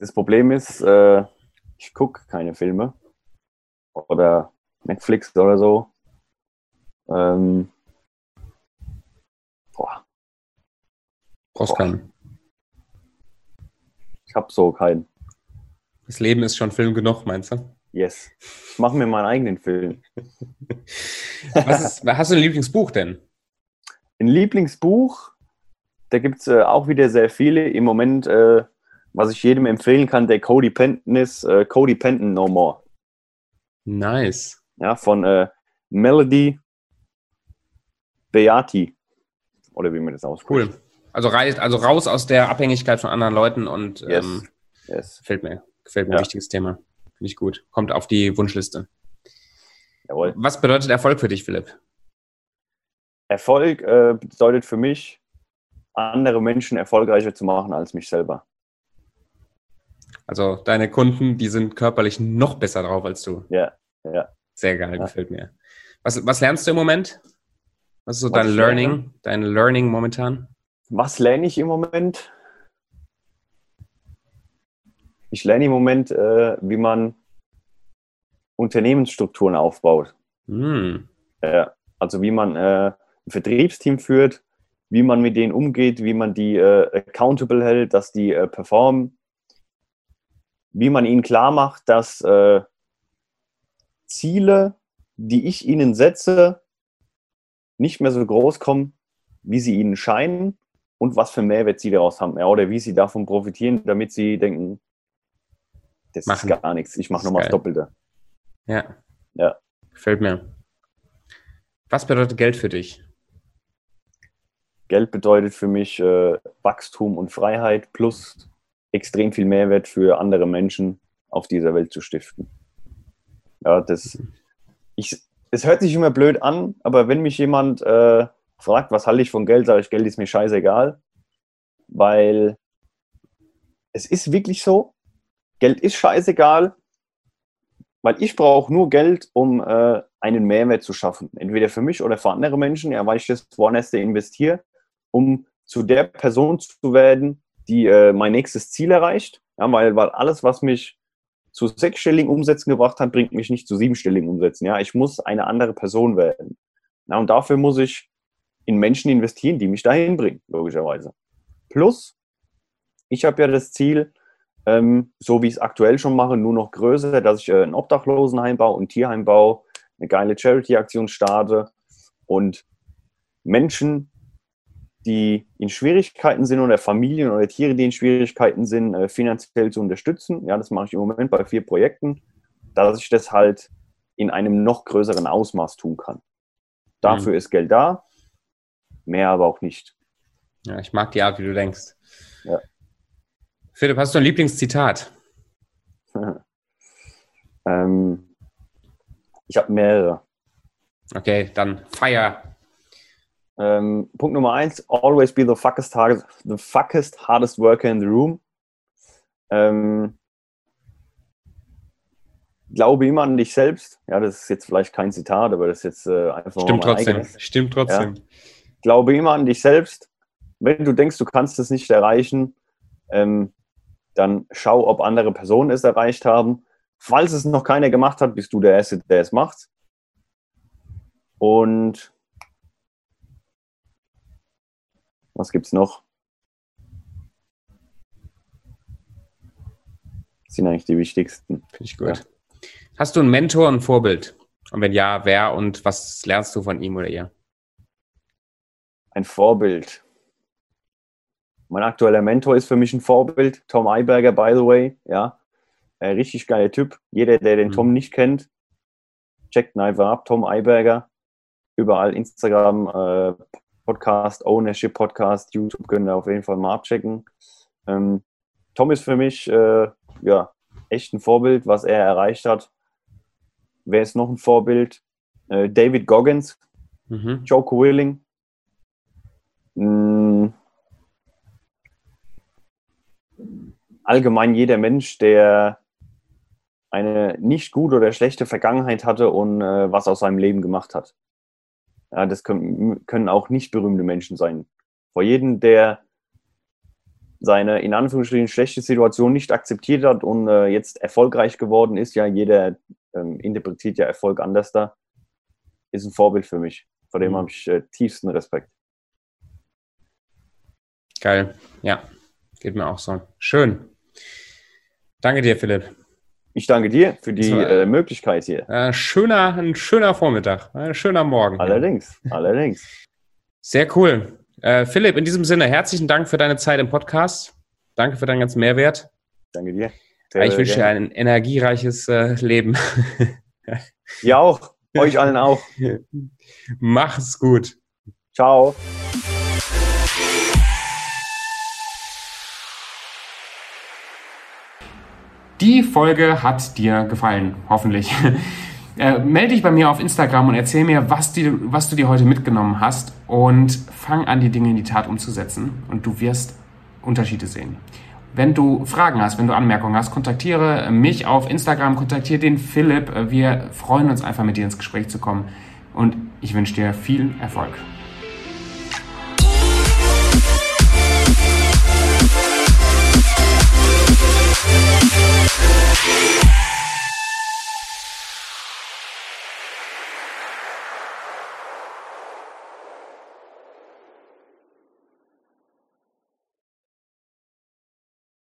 Das Problem ist, äh, ich gucke keine Filme oder Netflix oder so. Ähm, boah. Brauchst keinen. Ich hab so keinen. Das Leben ist schon Film genug, meinst du? Yes. Ich mache mir meinen eigenen Film. Was ist, hast du ein Lieblingsbuch denn? Ein Lieblingsbuch, da gibt es äh, auch wieder sehr viele. Im Moment äh, was ich jedem empfehlen kann, der Codependent ist, äh, Codependent No More. Nice. Ja, von äh, Melody Beati. Oder wie man das ausspricht. Cool. Also, also raus aus der Abhängigkeit von anderen Leuten und yes. Ähm, yes. gefällt mir. Gefällt mir ja. ein wichtiges Thema. Finde ich gut. Kommt auf die Wunschliste. Jawohl. Was bedeutet Erfolg für dich, Philipp? Erfolg äh, bedeutet für mich, andere Menschen erfolgreicher zu machen als mich selber. Also deine Kunden, die sind körperlich noch besser drauf als du. Ja, ja. Sehr geil, ja. gefällt mir. Was, was lernst du im Moment? Was ist so was dein Learning, lerne? dein Learning momentan? Was lerne ich im Moment? Ich lerne im Moment, äh, wie man Unternehmensstrukturen aufbaut. Hm. Äh, also wie man äh, ein Vertriebsteam führt, wie man mit denen umgeht, wie man die äh, accountable hält, dass die äh, performen wie man ihnen klar macht, dass äh, Ziele, die ich ihnen setze, nicht mehr so groß kommen, wie sie ihnen scheinen und was für Mehrwert sie daraus haben ja, oder wie sie davon profitieren, damit sie denken, das Machen. ist gar nichts, ich mache nochmal das Doppelte. Ja. Ja. Gefällt mir. Was bedeutet Geld für dich? Geld bedeutet für mich äh, Wachstum und Freiheit plus extrem viel Mehrwert für andere Menschen auf dieser Welt zu stiften. Ja, das, ich, es hört sich immer blöd an, aber wenn mich jemand äh, fragt, was halte ich von Geld, sage ich, Geld ist mir scheißegal, weil es ist wirklich so, Geld ist scheißegal, weil ich brauche nur Geld, um äh, einen Mehrwert zu schaffen. Entweder für mich oder für andere Menschen, ja, weil ich das woanders investiere, um zu der Person zu werden, die äh, mein nächstes Ziel erreicht. Ja, weil, weil alles, was mich zu sechsstelligen Umsätzen gebracht hat, bringt mich nicht zu siebenstelligen Umsätzen. Ja, ich muss eine andere Person werden. Ja, und dafür muss ich in Menschen investieren, die mich dahin bringen, logischerweise. Plus, ich habe ja das Ziel, ähm, so wie ich es aktuell schon mache, nur noch größer, dass ich äh, ein Obdachlosenheim baue, ein Tierheim baue, eine geile Charity-Aktion starte und Menschen die in Schwierigkeiten sind oder Familien oder Tiere, die in Schwierigkeiten sind, äh, finanziell zu unterstützen. Ja, das mache ich im Moment bei vier Projekten, dass ich das halt in einem noch größeren Ausmaß tun kann. Dafür mhm. ist Geld da, mehr aber auch nicht. Ja, ich mag die Art, wie du denkst. Ja. Philipp, hast du ein Lieblingszitat? ähm, ich habe mehrere. Okay, dann feier. Ähm, Punkt Nummer eins, always be the fuckest, hardest, the fuckest hardest worker in the room. Ähm, glaube immer an dich selbst. Ja, das ist jetzt vielleicht kein Zitat, aber das ist jetzt äh, einfach Stimmt trotzdem. Eigenes. Stimmt trotzdem. Ja. Glaube immer an dich selbst. Wenn du denkst, du kannst es nicht erreichen, ähm, dann schau, ob andere Personen es erreicht haben. Falls es noch keiner gemacht hat, bist du der Erste, der es macht. Und was gibt es noch? Das sind eigentlich die wichtigsten. Finde ich gut. Ja. Hast du einen Mentor, ein Vorbild? Und wenn ja, wer und was lernst du von ihm oder ihr? Ein Vorbild. Mein aktueller Mentor ist für mich ein Vorbild. Tom Eiberger, by the way. Ja, ein richtig geiler Typ. Jeder, der den mhm. Tom nicht kennt, checkt ihn einfach ab. Tom Eiberger. Überall Instagram, äh, Podcast, Ownership Podcast, YouTube können wir auf jeden Fall mal abchecken. Ähm, Tom ist für mich äh, ja, echt ein Vorbild, was er erreicht hat. Wer ist noch ein Vorbild? Äh, David Goggins, mhm. Joko Willing. Mhm. Allgemein jeder Mensch, der eine nicht gute oder schlechte Vergangenheit hatte und äh, was aus seinem Leben gemacht hat. Ja, das können, können auch nicht berühmte Menschen sein. Vor jedem, der seine in Anführungsstrichen schlechte Situation nicht akzeptiert hat und äh, jetzt erfolgreich geworden ist, ja, jeder ähm, interpretiert ja Erfolg anders da, ist ein Vorbild für mich. Vor dem mhm. habe ich äh, tiefsten Respekt. Geil, ja, geht mir auch so. Schön. Danke dir, Philipp. Ich danke dir für die äh, Möglichkeit hier. Äh, schöner, ein schöner Vormittag, ein schöner Morgen. Allerdings, ja. allerdings. Sehr cool. Äh, Philipp, in diesem Sinne, herzlichen Dank für deine Zeit im Podcast. Danke für deinen ganzen Mehrwert. Danke dir. Sehr, ich wünsche dir ein energiereiches äh, Leben. ja auch. Euch allen auch. Mach's gut. Ciao. Die Folge hat dir gefallen, hoffentlich. Äh, melde dich bei mir auf Instagram und erzähl mir, was, die, was du dir heute mitgenommen hast und fang an, die Dinge in die Tat umzusetzen und du wirst Unterschiede sehen. Wenn du Fragen hast, wenn du Anmerkungen hast, kontaktiere mich auf Instagram, kontaktiere den Philipp. Wir freuen uns einfach, mit dir ins Gespräch zu kommen und ich wünsche dir viel Erfolg. We'll